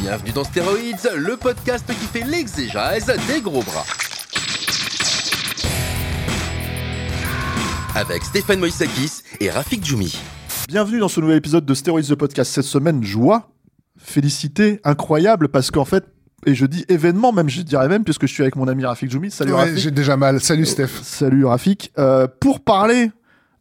Bienvenue dans Stéroïdes, le podcast qui fait l'exégèse des gros bras. Avec Stéphane Moïsakis et Rafik Djoumi. Bienvenue dans ce nouvel épisode de Steroids the Podcast. Cette semaine, joie, félicité, incroyable, parce qu'en fait, et je dis événement même, je dirais même, puisque je suis avec mon ami Rafik Djoumi. Salut Ouais, Rafik. j'ai déjà mal. Salut Steph. Salut Rafik. Euh, pour parler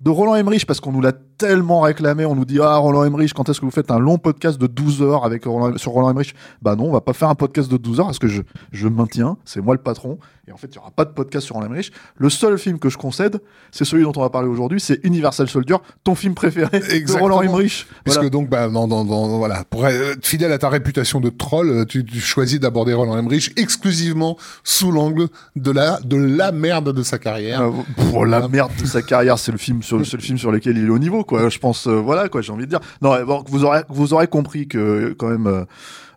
de Roland Emmerich, parce qu'on nous l'a tellement réclamé, on nous dit Ah, Roland Emmerich, quand est-ce que vous faites un long podcast de 12 heures avec Roland, sur Roland Emmerich? Bah non, on va pas faire un podcast de 12 heures parce que je, je maintiens, c'est moi le patron, et en fait, il y aura pas de podcast sur Roland Emmerich. Le seul film que je concède, c'est celui dont on va parler aujourd'hui, c'est Universal Soldier, ton film préféré de. Roland Emmerich. Puisque Voilà. donc, bah, dans, dans, dans- voilà, pour être fidèle à ta réputation de troll, euh, tu, tu choisis d'aborder Roland Emmerich exclusivement sous l'angle de la, de la merde de sa carrière. Euh, pour la merde de sa carrière, c'est le film sur le seul film sur lequel il est au niveau, quoi. Je pense, euh, voilà, quoi. J'ai envie de dire. Non, bon, vous aurez, vous aurez compris que quand même euh,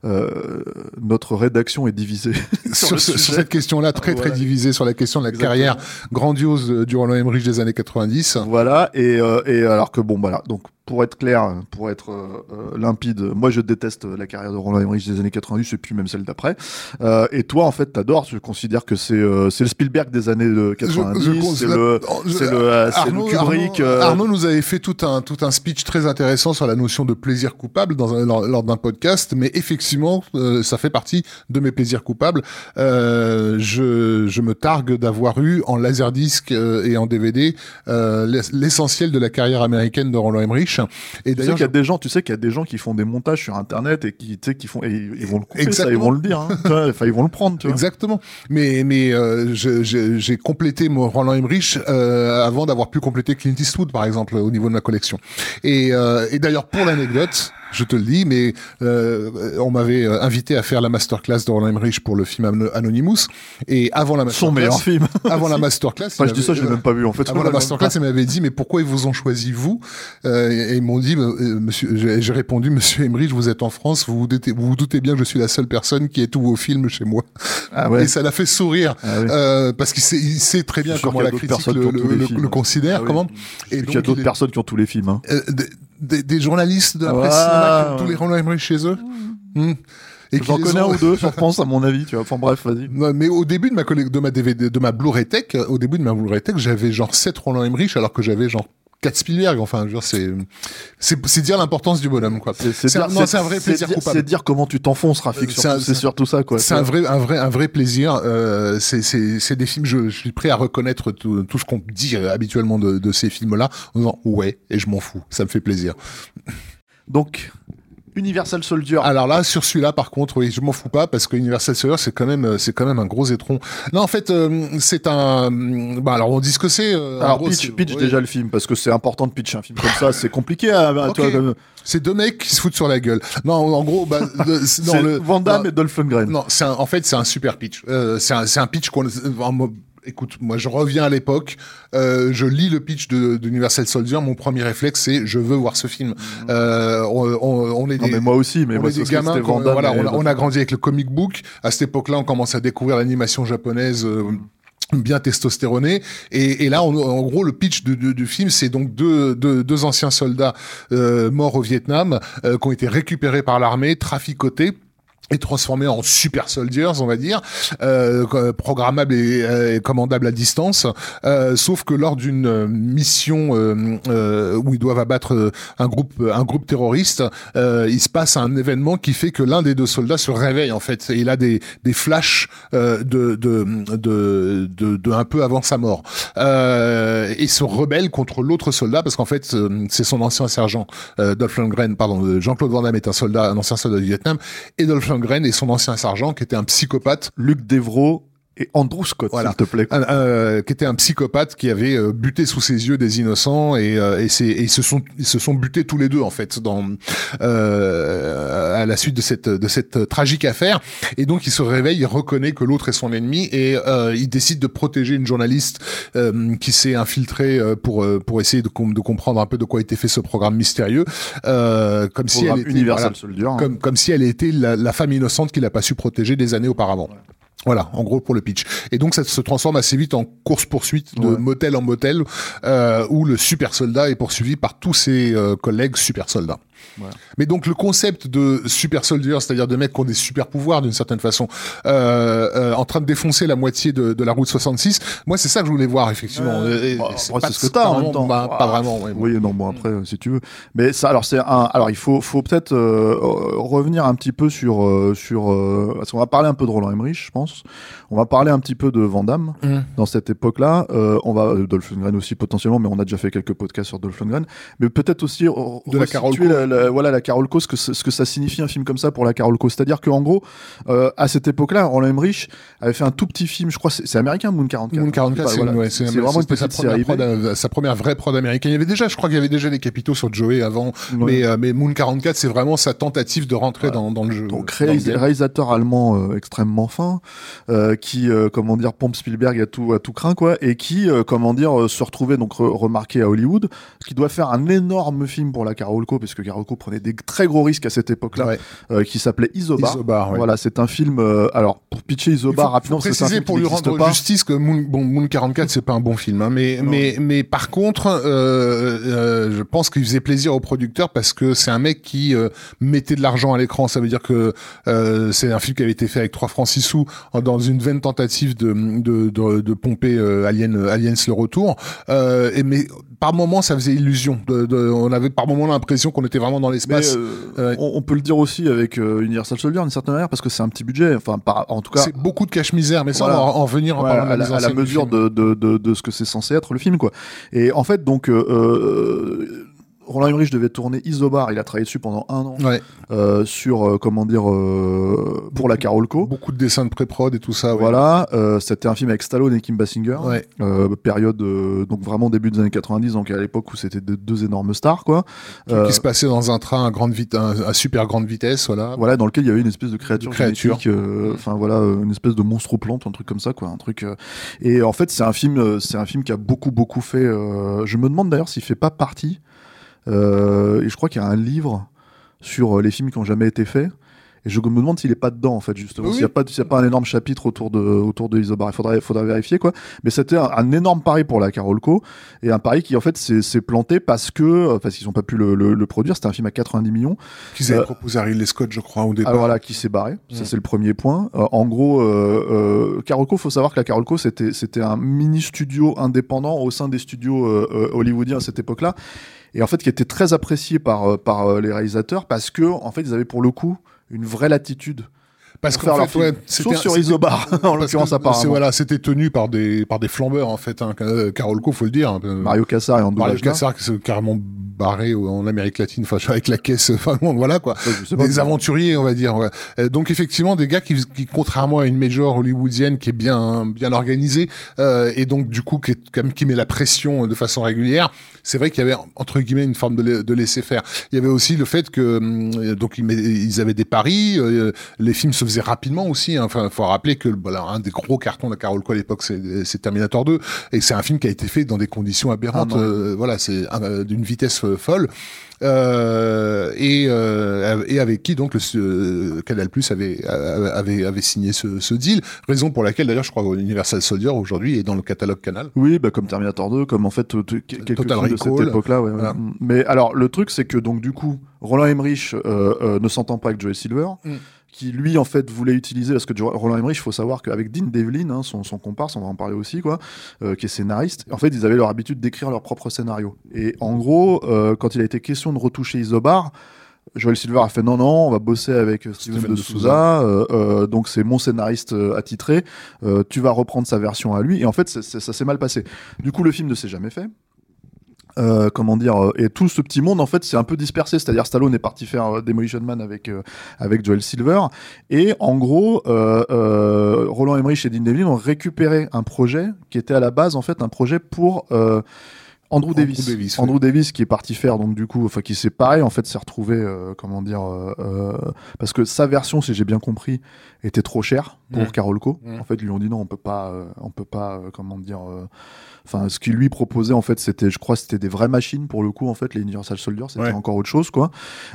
euh, notre rédaction est divisée sur, cette question-là, très Voilà. très divisée sur la question de la Exactement. carrière grandiose euh, du Roland Emmerich des années 90. Voilà. Et, euh, et alors que bon, voilà. Donc pour être clair, pour être euh, euh, limpide, moi je déteste la carrière de Roland Emmerich des années 90 et puis même celle d'après. Euh, et toi, en fait, t'adores. Je considère que c'est euh, c'est le Spielberg des années de 90. Je- je- c'est le, c'est le, euh, c'est le Arnaud, Kubrick. Arnaud- euh, Arnaud nous avait fait tout un tout un speech très intéressant sur la notion de plaisir coupable dans un, lors, lors d'un podcast, mais effectivement, euh, ça fait partie de mes plaisirs coupables. Euh, je, je me targue d'avoir eu en laserdisc et en DVD euh, l'ess- l'essentiel de la carrière américaine de Roland Emmerich. Et Tu sais d'ailleurs, qu'il y a des gens, tu sais qu'il y a des gens qui font des montages sur internet et qui, tu sais, qui font, et ils vont le couper, ça, ils vont le dire, hein. Enfin, ils vont le prendre, tu vois. Exactement. Mais mais euh, j'ai complété mon Roland Emmerich euh, avant d'avoir pu compléter Clint Eastwood par exemple au niveau de ma collection. Et, euh, et d'ailleurs pour l'anecdote, je te le dis, mais euh, on m'avait euh, invité à faire la masterclass de Roland Emmerich pour le film Ano- Anonymous. Et avant la Son masterclass, meilleur film. avant la masterclass, Enfin, il je dis ça, je l'ai m'avait- même pas vu, en fait. avant la masterclass, ils m'avaient dit, mais pourquoi ils vous ont choisi vous? Euh, Et ils m'ont dit, euh, monsieur, j'ai répondu, monsieur Emmerich, vous êtes en France, vous vous, doutez, vous vous doutez bien que je suis la seule personne qui ait tous vos films chez moi. Ah ouais. Et ça l'a fait sourire, Ah oui. euh, parce qu'il sait, il sait très bien comment la critique le, considère, Ah oui. comment. Et Et qu'il y a donc, d'autres il personnes qui ont tous les films, hein. euh, des, des- journalistes de la presse cinéma qui ont ouais. tous les Roland Emmerich chez eux. Hmm. Et qui J'en connais ont- un ou deux, je pense, à mon avis, tu vois. Enfin, bref, vas-y. Non, mais au début de ma collègue, de ma DVD, de ma Blu-ray Tech, euh, au début de ma Blu-ray Tech, j'avais genre 7 Roland Emmerich alors que j'avais genre 4 Spielberg. Enfin, c'est, c'est, dire l'importance du bonhomme, quoi. C'est un- vrai plaisir dire- coupable. C'est dire comment tu t'enfonces, Rafik, c'est surtout. ça, quoi. C'est un vrai, un vrai, un vrai plaisir. Euh, c'est, c'est, c'est des films. Je, je suis prêt à reconnaître tout, tout ce qu'on dit euh, habituellement de, de ces films-là, en disant ouais, et je m'en fous. Ça me fait plaisir. Donc, Universal Soldier. Alors là, sur celui-là, par contre, oui, je m'en fous pas parce que Universal Soldier, c'est quand même, euh, c'est quand même un gros étron. Non, en fait, euh, c'est un. Bah alors, on dit ce que c'est. euh, Alors, gros, pitch, pitch déjà le film, parce que c'est important de pitcher un film comme ça, c'est compliqué à, à- vois, comme- C'est deux mecs qui se foutent sur la gueule. Non, en gros, bah, le- c'est- non, c'est le Van Damme non, et Dolph Lundgren. Non, c'est un- en fait, c'est un super pitch. Euh, c'est un, c'est un pitch qu'on. Écoute, moi, je reviens à l'époque. euh, je lis le pitch de d'Universal Soldier. Mon premier réflexe, c'est je veux voir ce film. Euh, on, on- on est Non, des, mais moi aussi, mais on moi, est des gamins. voilà, on, a, Dolph on a grandi avec le comic book. À cette époque-là, on commence à découvrir l'animation japonaise. euh, bien testostéroné et, et là on- en gros le pitch du, du- du film c'est donc deux, deux, deux anciens soldats euh, morts au Vietnam euh, qui ont été récupérés par l'armée traficotés et transformés en super soldiers, on va dire, euh, programmables et, euh, et commandables à distance. Euh, sauf que lors d'une euh, mission euh, euh, où ils doivent abattre un groupe, un groupe terroriste, il se passe un événement qui fait que l'un des deux soldats se réveille en fait. Il a des, des flashs de, de, de, de, de un peu avant sa mort. Et se rebelle contre l'autre soldat parce qu'en fait c'est son ancien sergent Dolph Lundgren, pardon, Jean-Claude Van Damme est un soldat, un ancien soldat du Vietnam, et Dolph Lundgren est son ancien sergent qui était un psychopathe. Luc Devro Et Andrew Scott, Voilà. s'il te plaît. un- un- qui était un psychopathe qui avait euh, buté sous ses yeux des innocents et, euh, et, c'est- et ils se sont ils se sont butés tous les deux en fait dans euh, à la suite de cette de cette tragique affaire et donc il se réveille il reconnaît que l'autre est son ennemi et euh, il décide de protéger une journaliste euh, qui s'est infiltrée euh, pour euh, pour essayer de, com- de comprendre un peu de quoi était fait ce programme mystérieux euh, comme si elle était Universal voilà, Soldier. hein. comme, comme si elle était la, la femme innocente qu'il n'a pas su protéger des années auparavant. Voilà, en gros pour le pitch. Et donc ça se transforme assez vite en course-poursuite de Ouais. motel en motel, euh, où le super soldat est poursuivi par tous ses euh, collègues super soldats. Mais donc le concept de super soldier, c'est-à-dire de mecs qui ont des super pouvoirs d'une certaine façon, euh, euh, en train de défoncer la moitié de, de la route 66, moi c'est ça que je voulais voir effectivement. Et Bah, c'est pas- ce que t'as en pas même temps. bah, pas vraiment. ouais. Oui, non, bon après, euh, si tu veux. Mais ça, alors c'est un. Alors il faut, faut peut-être euh, euh, revenir un petit peu sur, euh, sur, euh, parce qu'on va parler un peu de Roland Emmerich, je pense. On va parler un petit peu de Van Damme Mm. dans cette époque-là. Euh, on va euh, Dolph Lundgren aussi potentiellement, mais on a déjà fait quelques podcasts sur Dolph Lundgren. Mais peut-être aussi euh, De la Carole la, la- voilà la Carole Co, ce que ce ce que ça signifie un film comme ça pour la Carole Co. C'est-à-dire qu'en gros, euh, à cette époque-là, Roland Emmerich avait fait un tout petit film. Je crois c'est américain, Moon 44. Moon 44, c'est Voilà. ouais, vraiment une sa petite première série. prod, B. euh, sa première vraie prod américaine. Il y avait déjà, je crois qu'il y avait déjà des capitaux sur Joey avant, mais, euh, mais Moon 44, c'est vraiment sa tentative de rentrer dans, dans le jeu. Donc le réalis- game. réalisateur allemand extrêmement fin, qui comment dire pompe Spielberg à tout à tout craint quoi, et qui comment dire se retrouvait donc re- remarqué à Hollywood, qui doit faire un énorme film pour la Carolco parce que Carolco prenait des très gros risques à cette époque-là, Ouais. euh, qui s'appelait Isobar. Isobar, ouais. Voilà, c'est un film. euh, alors pour pitcher Isobar faut, rapidement, c'est un préciser film pour qui lui rendre pas. justice que Moon, bon, Moon 44 c'est pas un bon film, hein, mais mais mais par contre, euh, euh, je pense qu'il faisait plaisir au producteur parce que c'est un mec qui euh, mettait de l'argent à l'écran. Ça veut dire que euh, c'est un film qui avait été fait avec 3 francs 6 sous dans une vaine tentative de de, de, de pomper Alien Aliens le retour. Euh, et mais par moment ça faisait illusion. De, de- on avait par moment l'impression qu'on était vraiment dans l'espace. euh, Ouais. on, on peut le dire aussi avec euh, Universal Soldier d'une certaine manière parce que c'est un petit budget. Enfin, par- en tout cas, C'est beaucoup de cache-misère, mais ça Voilà. on va en, en venir en Ouais, parlant de à, la, à mesure de, de, ce que c'est censé être le film quoi. Et en fait donc euh, euh, Roland Emmerich devait tourner Isobar, il a travaillé dessus pendant un an Ouais. euh, sur euh, comment dire euh, pour la Carolco. Beaucoup de dessins de pré-prod et tout ça. Voilà, c'était un film avec Stallone et Kim Basinger, Ouais. période donc vraiment début des années 90, donc à l'époque où c'était deux, deux énormes stars quoi. Qui se passait dans un train à grande vitesse, à super grande vitesse, voilà. voilà, dans lequel il y avait une espèce de créature, De créature. génétique, enfin voilà, une espèce de monstre plante, un truc comme ça, quoi, un truc. Et en fait, c'est un film, c'est un film qui a beaucoup, beaucoup fait. Je me demande d'ailleurs s'il fait pas partie. Euh, Et je crois qu'il y a un livre sur euh, les films qui ont jamais été faits. Et je me demande s'il est pas dedans en fait justement, Oui. s'il n'y a pas, y a pas un énorme chapitre autour de autour de Isobar. Il faudrait, faudrait vérifier quoi. Mais c'était un, un énorme pari pour la Carolco et un pari qui en fait s'est planté parce que euh, parce qu'ils ont pas pu le, le- le produire. C'était un film à 90 millions. Qu'ils avaient Euh, proposé à Ridley Scott, je crois, au départ. Alors voilà, qui s'est barré. Ça, c'est le premier point. Euh, en gros, euh, euh, Carolco, faut savoir que la Carolco, c'était, c'était un mini studio indépendant au sein des studios hollywoodiens à cette époque-là. Et en fait, qui était très apprécié par, euh, par euh, les réalisateurs parce que, en fait, ils avaient pour le coup une vraie latitude. Parce qu'en fait, ouais, Sauf sur Isobar, en l'occurrence, apparemment. Voilà, c'était tenu par des, par des flambeurs, en fait, hein. Euh, Carolco, faut le dire. Euh, Mario Cassar et en Mario. Cassar carrément barré au- en Amérique latine, enfin, avec la caisse, enfin, bon, voilà, quoi. Pas. Des aventuriers, on va dire. ouais. Euh, donc effectivement, des gars qui, qui, contrairement à une major hollywoodienne qui est bien bien organisée euh, et donc du coup qui, est, qui met la pression de façon régulière, c'est vrai qu'il y avait entre guillemets une forme de, la- de laisser faire. Il y avait aussi le fait que hum, donc ils, avaient des paris, euh, les films se faisaient rapidement aussi. hein. Enfin, faut rappeler que voilà, un des gros cartons de la Carol à l'époque, c'est Terminator 2 et c'est un film qui a été fait dans des conditions aberrantes. Ah euh, voilà, c'est euh, d'une vitesse folle. Euh, et, euh, et avec qui donc le euh, Canal Plus avait, avait avait signé ce, ce deal, raison pour laquelle d'ailleurs je crois Universal Soldier aujourd'hui est dans le catalogue Canal. Oui, bah, comme Terminator 2, comme en fait quelques Total films de cette époque-là. ouais, ouais. Voilà. Mais alors, le truc, c'est que donc du coup, Roland Emmerich ne s'entend pas avec Joey Silver, Mm. Qui lui en fait voulait utiliser parce que Roland Emmerich, il faut savoir qu'avec Dean Devlin, hein, son, son comparse, on va en parler aussi, quoi, euh, qui est scénariste. En fait, ils avaient leur habitude d'écrire leur propre scénario. Et en gros, euh, quand il a été question de retoucher Isobar. Joel Silver a fait non non on va bosser avec euh, Steven, de de Souza euh, euh, donc c'est mon scénariste euh, attitré tu vas reprendre sa version à lui et en fait ça s'est mal passé du coup le film ne s'est jamais fait Euh, comment dire euh, et tout ce petit monde en fait c'est un peu dispersé. C'est-à-dire Stallone est parti faire euh, Demolition Man avec avec Joel Silver. Et en gros Roland Emmerich et Dean Devlin ont récupéré un projet qui était à la base en fait un projet pour Andrew, Andrew Davis, Andrew Davis qui est parti faire donc du coup enfin qui s'est pareil en fait s'est retrouvé euh, comment dire euh, euh, parce que sa version si j'ai bien compris était trop chère pour Mm. Carolco Mm. en fait ils lui ont dit non on peut pas euh, on peut pas euh, comment dire euh, Enfin, ce qu'il lui proposait, en fait, c'était, je crois, c'était des vraies machines pour le coup, en fait, les Universal Soldier, c'était Ouais. encore autre chose, quoi.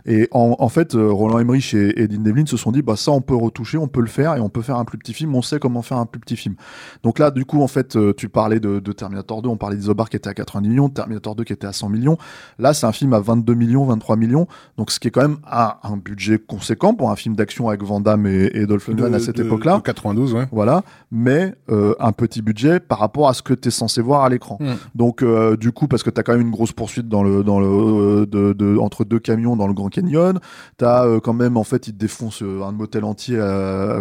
Et en, en fait, euh, Roland Emmerich et, et Dean Devlin se sont dit, bah, ça, on peut retoucher, on peut le faire, et on peut faire un plus petit film, on sait comment faire un plus petit film. Donc là, du coup, en fait, euh, tu parlais de, de Terminator 2, on parlait d'Isobar qui était à 90 millions, Terminator 2 qui était à 100 millions. Là, c'est un film à 22 millions, 23 millions. Donc, ce qui est quand même un, un budget conséquent pour un film d'action avec Van Damme et, et Dolph Lundgren à cette époque-là. de 92, ouais. Voilà, mais euh, un petit budget par rapport à ce que tu es censé voir à l'écran. Mm. Donc euh, du coup, parce que tu as quand même une grosse poursuite dans le, dans le, euh, de, de- entre deux camions dans le Grand Canyon, tu as quand même, en fait, ils te défoncent un motel entier,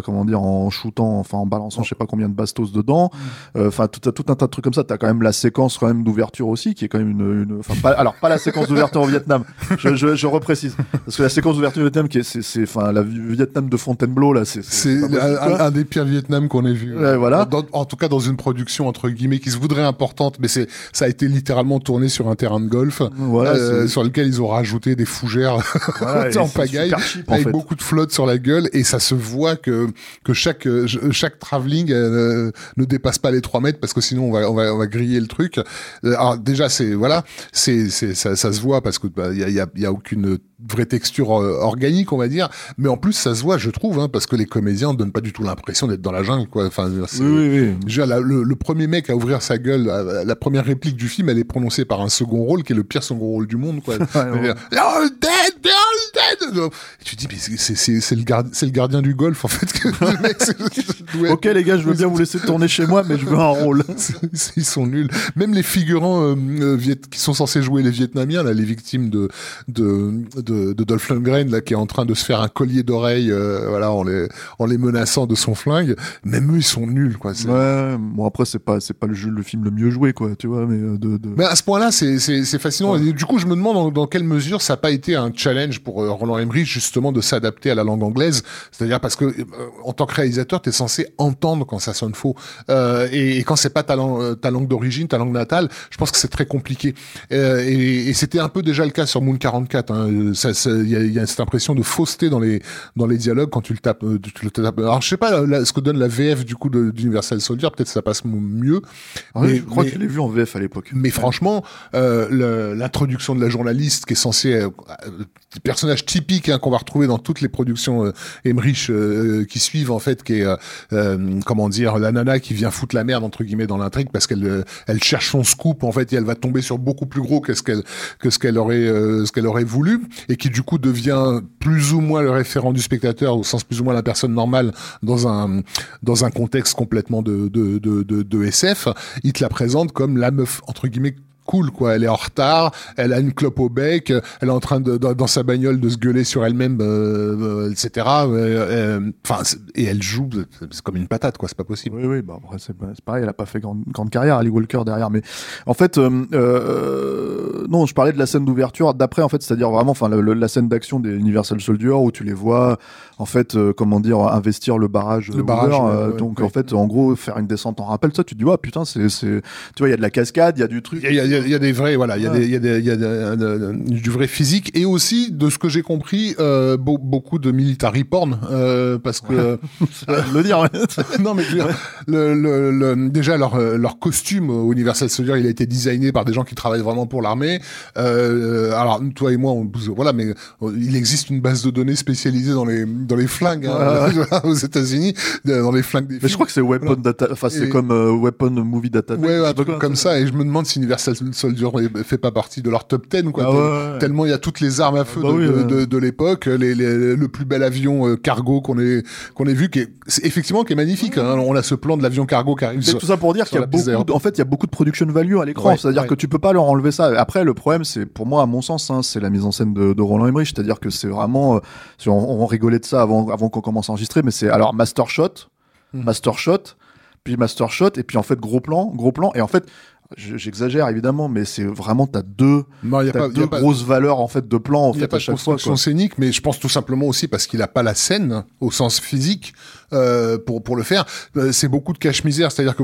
comment dire, en shootant, enfin en balançant je sais pas combien de bastos dedans. Euh, Enfin, tout, tout un tas de trucs comme ça. Tu as quand même la séquence quand même d'ouverture aussi, qui est quand même une... une- Enfin, pas, alors, pas la séquence d'ouverture au Vietnam, je, je, je reprécise. Parce que la séquence d'ouverture au Vietnam, qui est, c'est, c'est, enfin, la Vietnam de Fontainebleau, là, c'est... C'est un, un- des pires Vietnam qu'on ait vu. Ouais, voilà. Dans- en tout cas, dans une production entre guillemets qui se voudrait importante, mais c'est ça a été littéralement tourné sur un terrain de golf, Voilà, euh, sur lequel ils ont rajouté des fougères Voilà, en pagaille, en avec fait. beaucoup de flotte sur la gueule, et ça se voit que que chaque euh, chaque travelling euh, ne dépasse pas les 3 mètres parce que sinon on va on va on va griller le truc. Euh, Alors déjà c'est voilà, c'est c'est ça, ça se voit parce que bah, il y a y a, y a aucune vraie texture euh, organique on va dire, mais en plus ça se voit je trouve hein, parce que les comédiens donnent pas du tout l'impression d'être dans la jungle quoi. Enfin Oui, oui, oui. Déjà, la- le, le premier mec à ouvrir sa gueule, la première réplique du film, elle est prononcée par un second rôle qui est le pire second rôle du monde, quoi. ouais. All dead, they're Et tu te dis, mais c'est- le, gard- c'est le gardien du golf, en fait, que le mec, Ok les gars, je veux bien vous laisser tourner chez moi, mais je veux un rôle. Ils sont nuls. Même les figurants euh, euh, viet- qui sont censés jouer les Vietnamiens, là, les victimes de de, de, de Dolph Lundgren, là, qui est en train de se faire un collier d'oreille, euh, voilà, en les en les menaçant de son flingue. Même eux, ils sont nuls, quoi. Ouais, bon après c'est pas c'est pas le jeu le film le mieux joué quoi, tu vois, mais euh, de, de... Mais à ce point-là, c'est c'est c'est fascinant. Et du coup, je me demande dans, dans quelle mesure ça n'a pas été un challenge pour euh, Roland Emmerich justement de s'adapter à la langue anglaise. C'est-à-dire parce que euh, en tant que réalisateur, tu es censé entendre quand ça sonne faux. Euh, et, et quand c'est pas ta, langue- euh, ta langue d'origine, ta langue natale, je pense que c'est très compliqué. Euh, et et c'était un peu déjà le cas sur Moon 44. hein. Ça- Il y, a, il y a cette impression de fausseté dans les dans les dialogues quand tu le tapes. tu le tapes. Alors je sais pas là, ce que donne la VF du coup d'Universal Soldier. Peut-être ça passe mieux. Mais- je crois mais- que je l'ai vu en VF à l'époque. mais franchement, l'introduction de la journaliste qui est censée, personnage typique hein, qu'on va retrouver dans toutes les productions euh, Emmerich euh, qui suivent en fait, qui est euh, euh, comment dire la nana qui vient foutre la merde entre guillemets dans l'intrigue parce qu'elle euh, elle cherche son scoop en fait et elle va tomber sur beaucoup plus gros que ce qu'elle que ce qu'elle aurait euh, ce qu'elle aurait voulu et qui du coup devient plus ou moins le référent du spectateur au sens plus ou moins la personne normale dans un dans un contexte complètement de de de, de, de SF. Il te la présente comme la meuf entre guillemets cool quoi elle est en retard elle a une clope au bec elle est en train de dans, dans sa bagnole de se gueuler sur elle-même euh, euh, etc euh, euh, enfin et elle joue c'est comme une patate quoi c'est pas possible Oui, oui, bah après c'est c'est pareil, elle a pas fait grande, grande carrière, Ali Walker derrière, mais en fait, euh, non, je parlais de la scène d'ouverture d'après, en fait, c'est-à-dire vraiment, enfin, la scène d'action des Universal Soldier où tu les vois, en fait, euh, comment dire, investir le barrage, Le barrage, ouais, donc ouais. en fait, en gros, faire une descente en rappel, ça, tu te dis, ouais, putain, c'est, c'est, tu vois, il y a de la cascade, il y a du truc. Il y a, il y a- il y a des vrais, voilà, il y a, Ouais. des, y a, des, y a euh, euh, du vrai physique et aussi, de ce que j'ai compris, euh, beau- beaucoup de military porn, euh, parce que le dire, ouais. non mais je veux dire, le, le, le- déjà leur euh, leur costume Universal Soldier, il a été designé par des gens qui travaillent vraiment pour l'armée. Euh, alors toi et moi, on, voilà, mais euh, il existe une base de données spécialisée dans les dans les flingues hein, aux États-Unis, dans les flingues des Mais films. je crois que c'est Weapon Data, enfin, c'est comme euh, Weapon Movie Data. Ouais, quoi, comme ça. Et je me demande si Universal Soldier fait pas partie de leur top 10, quoi. Ah Tel- ouais, ouais. Tellement il y a toutes les armes à feu bah de, oui, de, ouais. de- de l'époque, les, les- le plus bel avion euh, cargo qu'on ait qu'on ait vu, qui est c'est effectivement qui est magnifique. hein. On a ce plan de l'avion cargo qui arrive. Sur- tout ça pour dire qu'il y a beaucoup, en fait, il y a beaucoup de production value à l'écran. Ouais, C'est-à-dire que tu peux pas leur enlever ça. Après, le problème, c'est pour moi, à mon sens, hein, c'est la mise en scène de, Roland Emmerich. C'est-à-dire que c'est vraiment, euh, on, on rigolait de ça avant, avant qu'on commence à enregistrer, mais c'est alors master shot, Mhm. master shot, puis master shot, et puis en fait gros plan, gros plan, et en fait. Je- j'exagère évidemment, mais c'est vraiment t'as deux, Non, il y a t'as pas, il y deux pas- grosses valeurs en fait de plan en il y a fait pas à de chaque fois. Quoi. scénique, mais je pense tout simplement aussi parce qu'il a pas la scène au sens physique euh, pour pour le faire. Euh, c'est beaucoup de cache-misère, c'est-à-dire que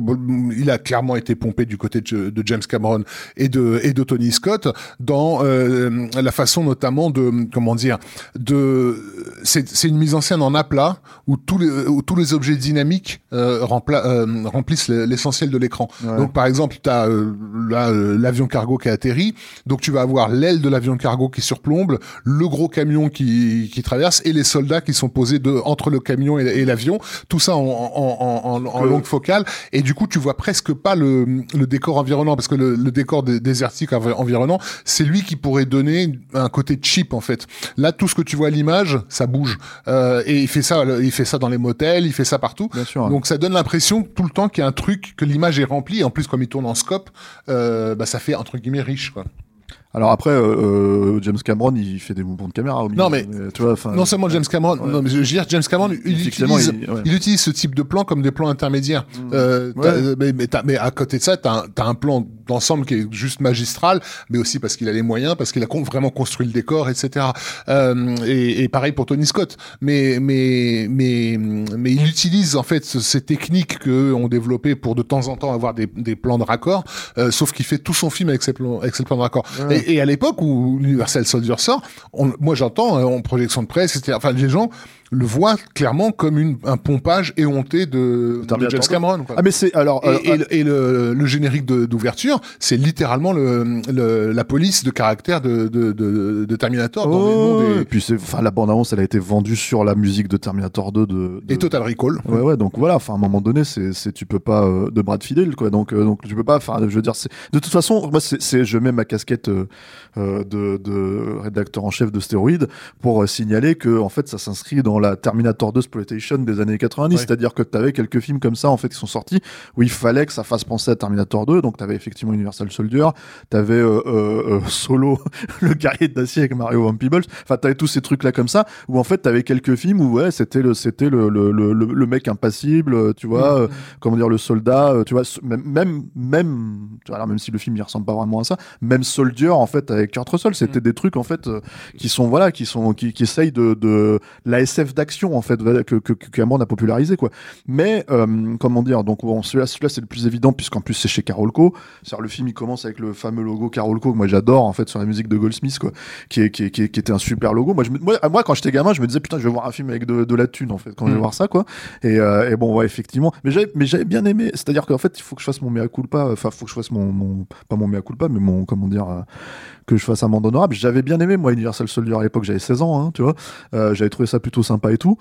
il a clairement été pompé du côté de, de James Cameron et de et de Tony Scott dans euh, la façon notamment de comment dire de c'est c'est une mise en scène en aplat où tous les où tous les objets dynamiques euh, rempla- euh, remplissent l'essentiel de l'écran. Ouais. Donc par exemple, tu as l'avion cargo qui a atterri, donc tu vas avoir l'aile de l'avion cargo qui surplombe, le gros camion qui, qui traverse et les soldats qui sont posés de, entre le camion et, et l'avion, tout ça en, en, longue focale et du coup tu vois presque pas le, le décor environnant parce que le, le décor dé- désertique envi- environnant, c'est lui qui pourrait donner un côté cheap en fait. Là tout ce que tu vois à l'image, ça bouge Euh, et il fait ça, il fait ça dans les motels, il fait ça partout. Bien sûr. Donc ça donne l'impression tout le temps qu'il y a un truc, que l'image est remplie. Et en plus, comme il tourne en scope, euh, bah, ça fait entre guillemets riche. Quoi. Alors après, euh, euh, James Cameron, il fait des mouvements de caméra au milieu. Non, mais- tu vois, non seulement James Cameron, ouais. non, mais je veux dire, James Cameron, il utilise, il- ouais. il utilise ce type de plan comme des plans intermédiaires. Euh, Ouais. t'as- mais, mais, mais à côté de ça, t'as un, un plan d'ensemble qui est juste magistral, mais aussi parce qu'il a les moyens, parce qu'il a con- vraiment construit le décor, etc. Euh, et, et pareil pour Tony Scott. Mais mais mais mais il utilise en fait ce- ces techniques que ont développé pour de temps en temps avoir des, des plans de raccord, euh, sauf qu'il fait tout son film avec ses plans avec ses plans de raccord. Et, à l'époque où Universal Soldier sort, moi j'entends euh, en projection de presse, etc. Enfin les gens le voient clairement comme une, un pompage éhonté de, de Terminator James 2. Cameron. quoi. Ah mais c'est alors. Et, euh, et le- et le, le générique de- d'ouverture, c'est littéralement le, le- la police de caractère de, de, de, de Terminator dans les noms oh, des- Et puis c'est, enfin la bande annonce, elle a été vendue sur la musique de Terminator 2 de. et Total Recall. Ouais ouais donc voilà enfin à un moment donné c'est c'est tu peux pas euh, de Brad Fidel quoi donc euh, donc tu peux pas enfin je veux dire c'est de toute façon moi c'est c'est je mets ma casquette euh, euh, de de rédacteur en chef de stéroïdes pour euh, signaler que en fait ça s'inscrit dans la Terminator 2 exploitation des années 90 Ouais. c'est-à-dire que tu avais quelques films comme ça en fait qui sont sortis où il fallait que ça fasse penser à Terminator 2 donc tu avais effectivement Universal Soldier tu avais euh, euh, Solo le guerrier d'acier avec Mario Van Peebles. Enfin tu avais tous ces trucs là comme ça où en fait tu avais quelques films où ouais c'était le c'était le, le, le, le, mec impassible euh, tu vois euh, comment dire le soldat euh, tu vois même même tu vois, alors même si le film il ressemble pas vraiment à ça même Soldier en fait avec Kurt Russell. C'était des trucs en fait euh, qui sont voilà qui sont qui, qui essayent de, de la SF d'action en fait que que, a popularisé quoi. Mais euh, comment dire donc bon celui-là c'est le plus évident puisqu'en plus c'est chez Carolco le film il commence avec le fameux logo Carolco que moi j'adore en fait sur la musique de Goldsmith quoi qui, est, qui, est- qui, est- qui était un super logo. Moi je moi, moi quand j'étais gamin je me disais putain je vais voir un film avec de, de la thune en fait quand je vais Mm. voir ça quoi. Et, euh, et bon ouais effectivement. Mais j'avais mais j'avais bien aimé. C'est à dire qu'en fait il faut que je fasse mon mea culpa enfin faut que je fasse mon, mon pas mon mea culpa mais mon comment dire euh, que je fasse un monde honorable. J'avais bien aimé moi Universal Soldier à l'époque j'avais 16 ans hein, tu vois. Euh, j'avais trouvé ça plutôt sympa et tout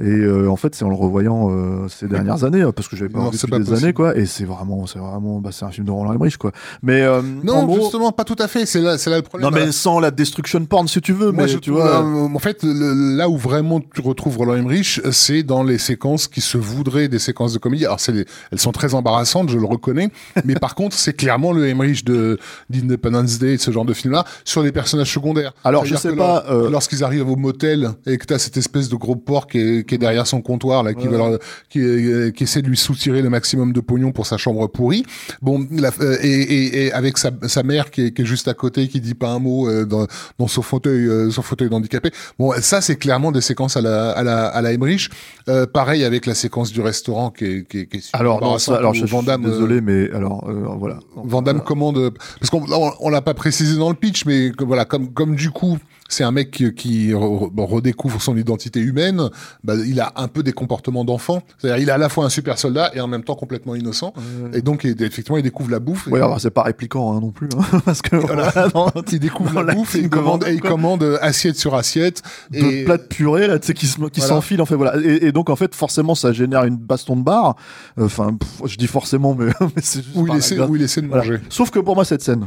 et euh, en fait c'est en le revoyant euh, ces dernières années euh, parce que j'avais pas Non, c'est depuis pas des possible. années quoi et c'est vraiment c'est vraiment bah, c'est un film de Roland Emmerich quoi mais euh, Non, gros- justement, pas tout à fait. C'est là, c'est là le problème. non mais sans la destruction porn si tu veux Moi, mais je tu vois en fait, le- là où vraiment tu retrouves Roland Emmerich, c'est dans les séquences qui se voudraient des séquences de comédie. Alors, c'est les- elles sont très embarrassantes, je le reconnais, mais par contre, c'est clairement le Emmerich de d'Independence Day, ce genre de film-là, sur les personnages secondaires. Alors, je sais pas, euh, Lorsqu'ils arrivent au motel et que t'as cette espèce de gros porc qui est, qui est derrière son comptoir, là, qui, Ouais. leur- qui, euh, qui essaie de lui soutirer le maximum de pognon pour sa chambre pourrie. Bon, la- euh, et, et, et avec sa, sa mère qui est, qui est juste à côté, qui dit pas un mot euh, dans, dans son fauteuil, euh, son fauteuil d'handicapé. Bon, ça c'est clairement des séquences à la à la à la Emmerich. Euh, pareil avec la séquence du restaurant qui est qui est, qui est super alors non embarrassante, ça, alors je, je Van Damme, suis désolé mais alors euh, voilà Van Damme commande parce qu'on on, on l'a pas précisé dans le pitch, mais que, voilà comme comme du coup c'est un mec qui, qui re- redécouvre son identité humaine, bah, il a un peu des comportements d'enfant. C'est-à-dire il est à la fois un super soldat et en même temps complètement innocent. Et donc il- effectivement il découvre la bouffe. Ouais, alors c'est pas répliquant hein, non plus, hein, parce que voilà, il découvre la bouffe et il commande, et il commande euh, assiette sur assiette. de Et plats de purée là, tu sais, qui se- qui Voilà. s'enfilent en fait, voilà. Et, et donc en fait, forcément, ça génère une baston de bar. Enfin, je dis forcément, mais, mais c'est juste où où il essaie de Voilà. manger. Sauf que pour moi, cette scène.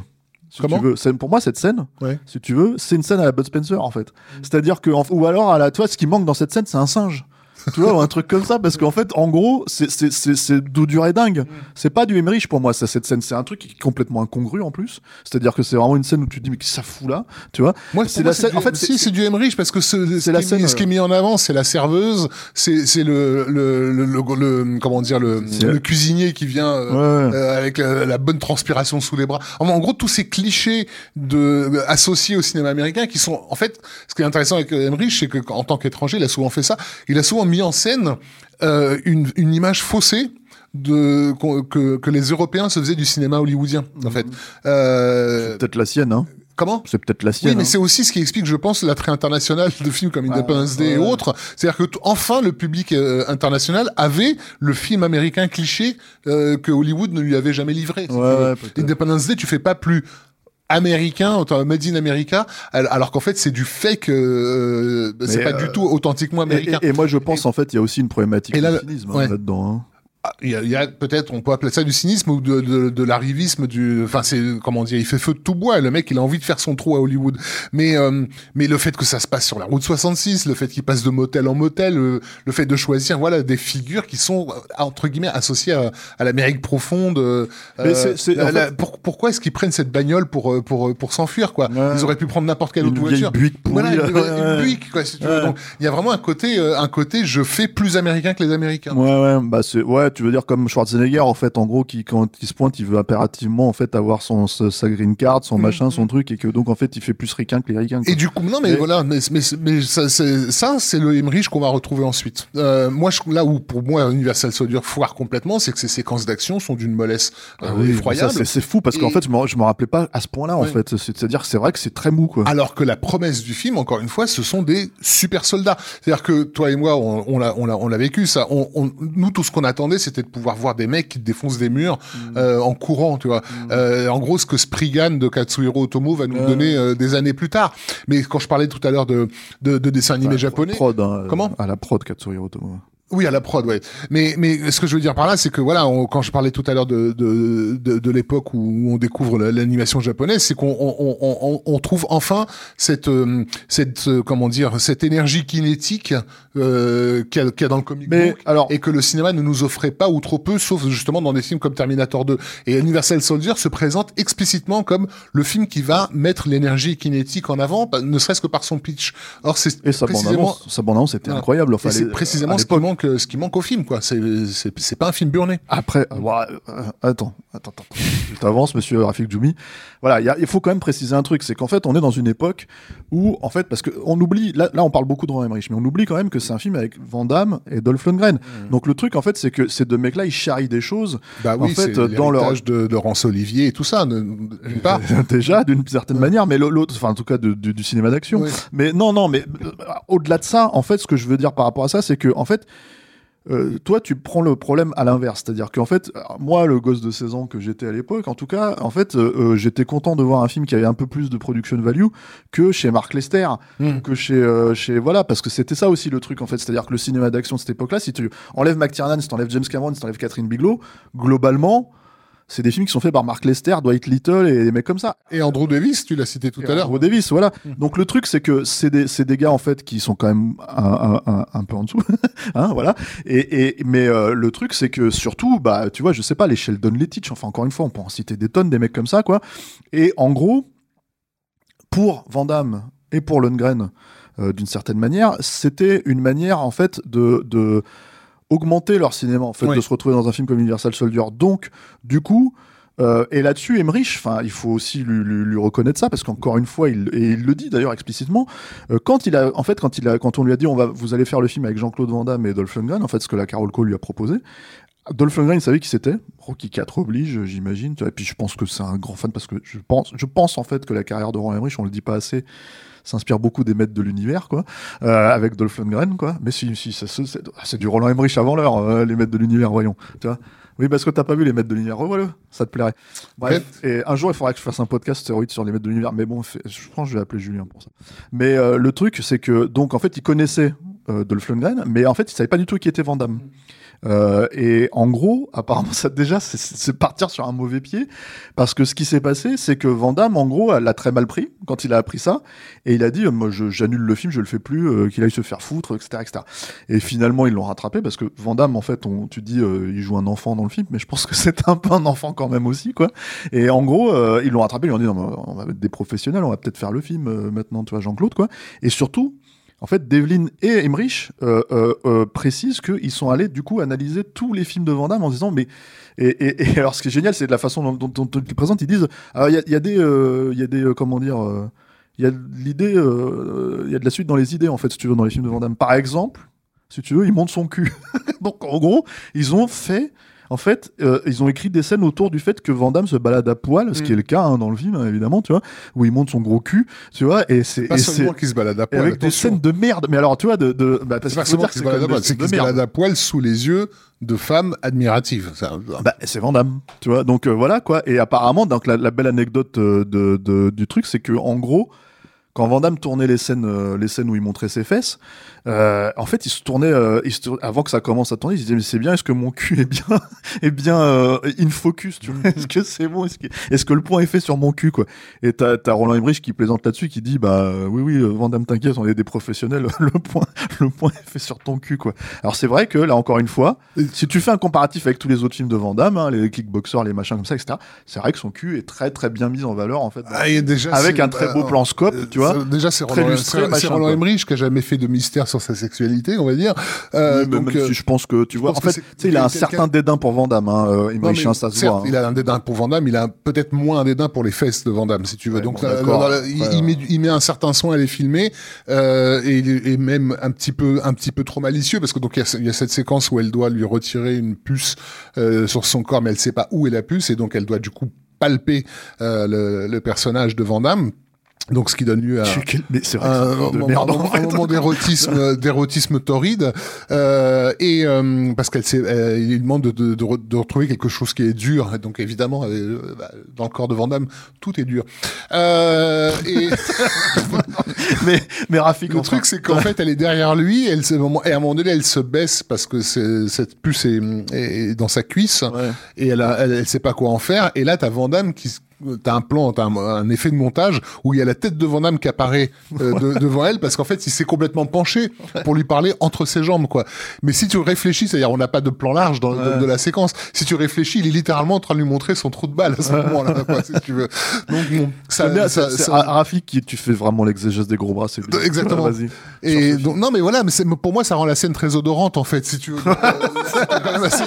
Si Comment tu veux, pour moi, cette scène, Ouais. si tu veux, c'est une scène à la Bud Spencer en fait. Mm. C'est-à-dire que, ou alors à la, toi, ce qui manque dans cette scène, c'est un singe. Tu vois, ou un truc comme ça, parce qu'en fait, en gros, c'est c'est c'est c'est d'où dur et dingue. C'est pas du Emmerich pour moi, ça, cette scène, c'est un truc qui est complètement incongru en plus. C'est-à-dire que c'est vraiment une scène où tu te dis mais que ça fout là, tu vois? Moi, C'est c'est la scène- En en fait, c'est- si c'est du Emmerich parce que ce, ce la qui scène, ce qui est mis en avant, c'est la serveuse, c'est c'est le le, le le le- comment dire le C'est- le cuisinier qui vient euh, Ouais, euh, avec la, la bonne transpiration sous les bras. En, en gros, tous ces clichés de associés au cinéma américain qui sont en fait ce qui est intéressant avec Emmerich, c'est que en tant qu'étranger, il a souvent fait ça. Il a souvent mis en scène euh, une une image faussée de qu'on- que, que les Européens se faisaient du cinéma hollywoodien en fait. Euh, C'est peut-être la sienne, hein. comment? C'est peut-être la sienne. oui, mais hein. c'est aussi ce qui explique, je pense, l'attrait international de films comme Independence Day et ouais. autres. C'est-à-dire que enfin le public euh, international avait le film américain cliché euh, que Hollywood ne lui avait jamais livré. Ouais. Independence Day, tu fais pas plus américain, autant made in America, al- alors qu'en fait c'est du fake, euh, c'est Mais, pas euh, du tout authentiquement américain. et- et moi, je pense, en fait, il y a aussi une problématique Et là, cynisme ouais. hein, là-dedans. hein. Ah, Il y a, il y a peut-être, on peut appeler ça du cynisme ou de, de, de l'arrivisme du, enfin c'est comment dire, il fait feu de tout bois. Le mec, il a envie de faire son trou à Hollywood. Mais euh, mais le fait que ça se passe sur la route 66, le fait qu'il passe de motel en motel, le, le fait de choisir voilà des figures qui sont euh, entre guillemets associées à, à l'Amérique profonde. euh, la- fait- pour- pourquoi est-ce qu'ils prennent cette bagnole pour euh, pour euh, pour s'enfuir quoi? Ouais. Ils auraient pu prendre n'importe quelle Une autre voiture. Buick voilà, une, une. Buick, quoi. Si tu veux. Donc il y a vraiment un côté euh, un côté je fais plus américain que les Américains. Ouais, ouais, bah c'est, ouais, tu veux dire comme Schwarzenegger, en fait, en gros, qui, quand il se pointe, il veut impérativement, en fait, avoir son, sa green card, son machin, son truc, et que donc, en fait, il fait plus ricain que les ricains. quoi. Et du coup, non, mais Mais- voilà, mais, mais, mais ça, c'est, ça, c'est le Emmerich qu'on va retrouver ensuite. Euh, moi, je, là où pour moi Universal Soldier foire complètement, c'est que ces séquences d'action sont d'une mollesse euh, Ah oui, effroyable. c'est, fou parce qu'en fait, je me, me rappelais pas à ce point-là, en fait. C'est- C'est-à-dire que c'est vrai que c'est très mou, quoi. Alors que la promesse du film, encore une fois, ce sont des super soldats. C'est-à-dire que toi et moi, on, on l'a, on l'a, on l'a vécu ça. On, on- nous, tout ce qu'on attendait, c'était de pouvoir voir des mecs qui défoncent des murs Mm. euh, en courant, tu vois. Euh, en gros, ce que Spriggan de Katsuhiro Otomo va nous Ouais. donner euh, des années plus tard. Mais quand je parlais tout à l'heure de, de, de dessins animés Enfin, japonais, Prod, hein, Comment? À la prod, Katsuhiro Otomo. Oui, à la prod, ouais. Mais mais ce que je veux dire par là, c'est que voilà, on- quand je parlais tout à l'heure de de, de, de l'époque où on découvre la- l'animation japonaise, c'est qu'on on, on, on, trouve enfin cette euh, cette euh, comment dire cette énergie kinétique euh, qu'il y, a- qu'il y a dans le comic Mais, book alors- et que le cinéma ne nous offrait pas ou trop peu, sauf justement dans des films comme Terminator 2. Et Universal Soldier se présente explicitement comme le film qui va mettre l'énergie kinétique en avant, ne serait-ce que par son pitch. Or c'est Et sa précisément sa bande-annonce était Voilà. incroyable. Enfin, c'est précisément ce l'époque. Manque, ce qui manque au film, quoi. C'est, pas un film burné. Après, euh, euh, attends, attends, attends. Je t'avance, monsieur Rafik Djoumi. Voilà, il faut quand même préciser un truc, c'est qu'en fait, on est dans une époque où, en fait, parce qu'on oublie, là, là, on parle beaucoup de Roland Emmerich, mais on oublie quand même que c'est un film avec Van Damme et Dolph Lundgren. Donc le truc, en fait, c'est que ces deux mecs-là, ils charrient des choses. Bah En oui, fait, c'est dans leur- de, de Laurence Olivier et tout ça, ne- d'une part. Déjà, d'une certaine manière, mais l'autre, enfin, en tout cas, de- du- du cinéma d'action. Oui. Mais non, non, mais euh, au-delà de ça, en fait, ce que je veux dire par rapport à ça, c'est que, en fait, euh, toi, tu prends le problème à l'inverse. C'est-à-dire qu'en fait, moi, le gosse de 16 ans que j'étais à l'époque, en tout cas, en fait, euh, euh, j'étais content de voir un film qui avait un peu plus de production value que chez Mark Lester, Mm. que chez, euh, chez, voilà, parce que c'était ça aussi le truc, en fait. C'est-à-dire que le cinéma d'action de cette époque-là, si tu enlèves McTiernan, si tu enlèves James Cameron, si tu enlèves Catherine Bigelow, globalement, c'est des films qui sont faits par Mark Lester, Dwight Little et des mecs comme ça. Et Andrew Davis, tu l'as cité tout à l'heure. Andrew Davis, voilà. Donc le truc, c'est que c'est des, c'est des gars en fait qui sont quand même un, un, un, un peu en dessous, hein, voilà. Et, et mais euh, le truc, c'est que surtout, bah, tu vois, je sais pas, les Sheldon Lettich, enfin encore une fois, on peut en citer des tonnes des mecs comme ça, quoi. Et en gros, pour Van Damme et pour Lundgren, euh, d'une certaine manière, c'était une manière en fait de, de augmenter leur cinéma, en fait, Oui. de se retrouver dans un film comme Universal Soldier. Donc, du coup. euh, et là-dessus, Emmerich, enfin, il faut aussi lui, lui- lui reconnaître ça parce qu'encore une fois, il, et il le dit d'ailleurs explicitement, euh, quand il a, en fait, quand il a, quand on lui a dit, on va, vous allez faire le film avec Jean-Claude Van Damme et Dolph Lundgren, en fait, ce que la Carol Cole lui a proposé, Dolph Lundgren, il savait qui c'était. Rocky 4 oblige, j'imagine. Et puis je pense que c'est un grand fan parce que je pense, je pense en fait que la carrière de Roland Emmerich, on le dit pas assez, s'inspire beaucoup des maîtres de l'univers, quoi, euh, avec Dolph Lundgren, quoi. Mais si, si, se- c'est du Roland Emmerich avant l'heure, euh, les maîtres de l'univers, voyons. Tu vois. Oui, parce que t'as pas vu les maîtres de l'univers. Revois-le, ça te plairait. Bref. Et un jour, il faudra que je fasse un podcast stéroïde sur les maîtres de l'univers. Mais bon, je pense que je vais appeler Julien pour ça. Mais euh, le truc, c'est que, donc, en fait, il connaissait euh, Dolph Lundgren, mais en fait, il savait pas du tout qui était Van. Euh, et en gros, apparemment, ça déjà, c'est- partir sur un mauvais pied, parce que ce qui s'est passé, c'est que Van en gros, l'a très mal pris quand il a appris ça, et il a dit, moi, j'annule le film, je le fais plus, euh, qu'il aille se faire foutre, etc., etc. Et finalement, ils l'ont rattrapé, parce que Van en fait, on, tu dis, euh, il joue un enfant dans le film, mais je pense que c'est un peu un enfant quand même aussi, quoi. Et en gros, euh, ils l'ont rattrapé, ils lui ont dit, on va mettre des professionnels, on va peut-être faire le film maintenant, tu vois, Jean-Claude, quoi. Et surtout, en fait, Devlin et Emmerich euh, euh, euh, précisent qu'ils sont allés du coup analyser tous les films de Van Damme en disant mais et, alors ce qui est génial c'est de la façon dont, dont, dont ils présentent ils disent alors il y a, des il y a des comment dire il y a l'idée il y a de la suite dans les idées en fait si tu veux dans les films de Van Damme. Par exemple si tu veux il monte son cul. Donc en gros ils ont fait en fait, euh, ils ont écrit des scènes autour du fait que Van Damme se balade à poil, ce qui est le cas hein, dans le film, hein, évidemment, tu vois, où il monte son gros cul, tu vois, et c'est Pas seulement qu'il se balade à poil. avec des scènes de merde. Mais alors, tu vois, de, de bah, parce qu'il se balade à poil, c'est qu'il se balade à poil sous les yeux de femmes admiratives. Ça- Bah, c'est Van Damme, tu vois. Donc euh, voilà quoi. Et apparemment, donc la, la belle anecdote euh, de, de- du truc, c'est que en gros, quand Van Damme tournait les scènes, euh, les scènes où il montrait ses fesses, euh, en fait, il se tournait, euh, il se tour- avant que ça commence à tourner, il se disait mais c'est bien, est-ce que mon cul est bien, est bien euh, in focus, tu vois Est-ce que c'est bon Est-ce que, est-ce que le point est fait sur mon cul, quoi Et t'as, t'as Roland Emmerich qui plaisante là-dessus, qui dit bah oui oui, Van Damme t'inquiète, on est des professionnels, le point, le point est fait sur ton cul, quoi. Alors c'est vrai que là encore une fois, si tu fais un comparatif avec tous les autres films de Van Damme, hein, les kickboxers, les machins comme ça, etc., c'est vrai que son cul est très très bien mis en valeur en fait. Ah, déjà, avec un très beau euh, plan scope, tu vois. ça, Déjà, c'est très Roland. Emmerich qui a jamais fait de mystère sur sa sexualité, on va dire. Euh, Oui, mais donc, même euh, si je pense que tu vois, en fait, c'est- tu sais, il a un certain dédain pour Van Damme, hein, euh, non, Emmerich, mais hein, ça se certes, voit. hein. il a un dédain pour Van Damme, il a peut-être moins un dédain pour les fesses de Van Damme, si tu veux. Ouais, Donc, bon, là, d'accord, là, là, il, après, il met, euh, il met un certain soin à les filmer, euh, et, il est- et même un petit peu, un petit peu trop malicieux, parce que donc il y a, cette séquence où elle doit lui retirer une puce euh, sur son corps, mais elle sait pas où est la puce, et donc elle doit du coup palper euh, le, le personnage de Van Damme. Donc, ce qui donne lieu à, un, moment- d'érotisme d'érotisme torride. Euh, et euh, parce qu'elle s'est euh, il lui demande de, de, de, de retrouver quelque chose qui est dur. Donc évidemment euh, bah, dans le corps de Van Damme tout est dur. Euh, et mais mais Rafik, le enfin, truc c'est qu'en fait elle est derrière lui elle se, et à un moment donné elle se baisse parce que c'est- cette puce est, est dans sa cuisse. Ouais. et elle, a, elle, elle sait pas quoi en faire. Et là, t'as Van Damme qui, t'as un plan, t'as un, un effet de montage où il y a la tête de Van Damme qui apparaît euh, de- devant elle parce qu'en fait, il s'est complètement penché pour lui parler entre ses jambes, quoi. Mais si tu réfléchis, c'est-à-dire on n'a pas de plan large dans, de, Ouais. de la séquence. Si tu réfléchis, il est littéralement en train de lui montrer son trou de balle à ce moment-là, quoi, si tu veux. Donc bon, ça, bien, ça- c'est- c'est- ça- Rafik, qui- tu fais vraiment l'exégèse des gros bras, c'est. Exactement. Vas-y. et donc, non, mais voilà, mais c'est, pour moi, ça rend la scène très odorante, en fait, si tu veux. C'est quand même assez,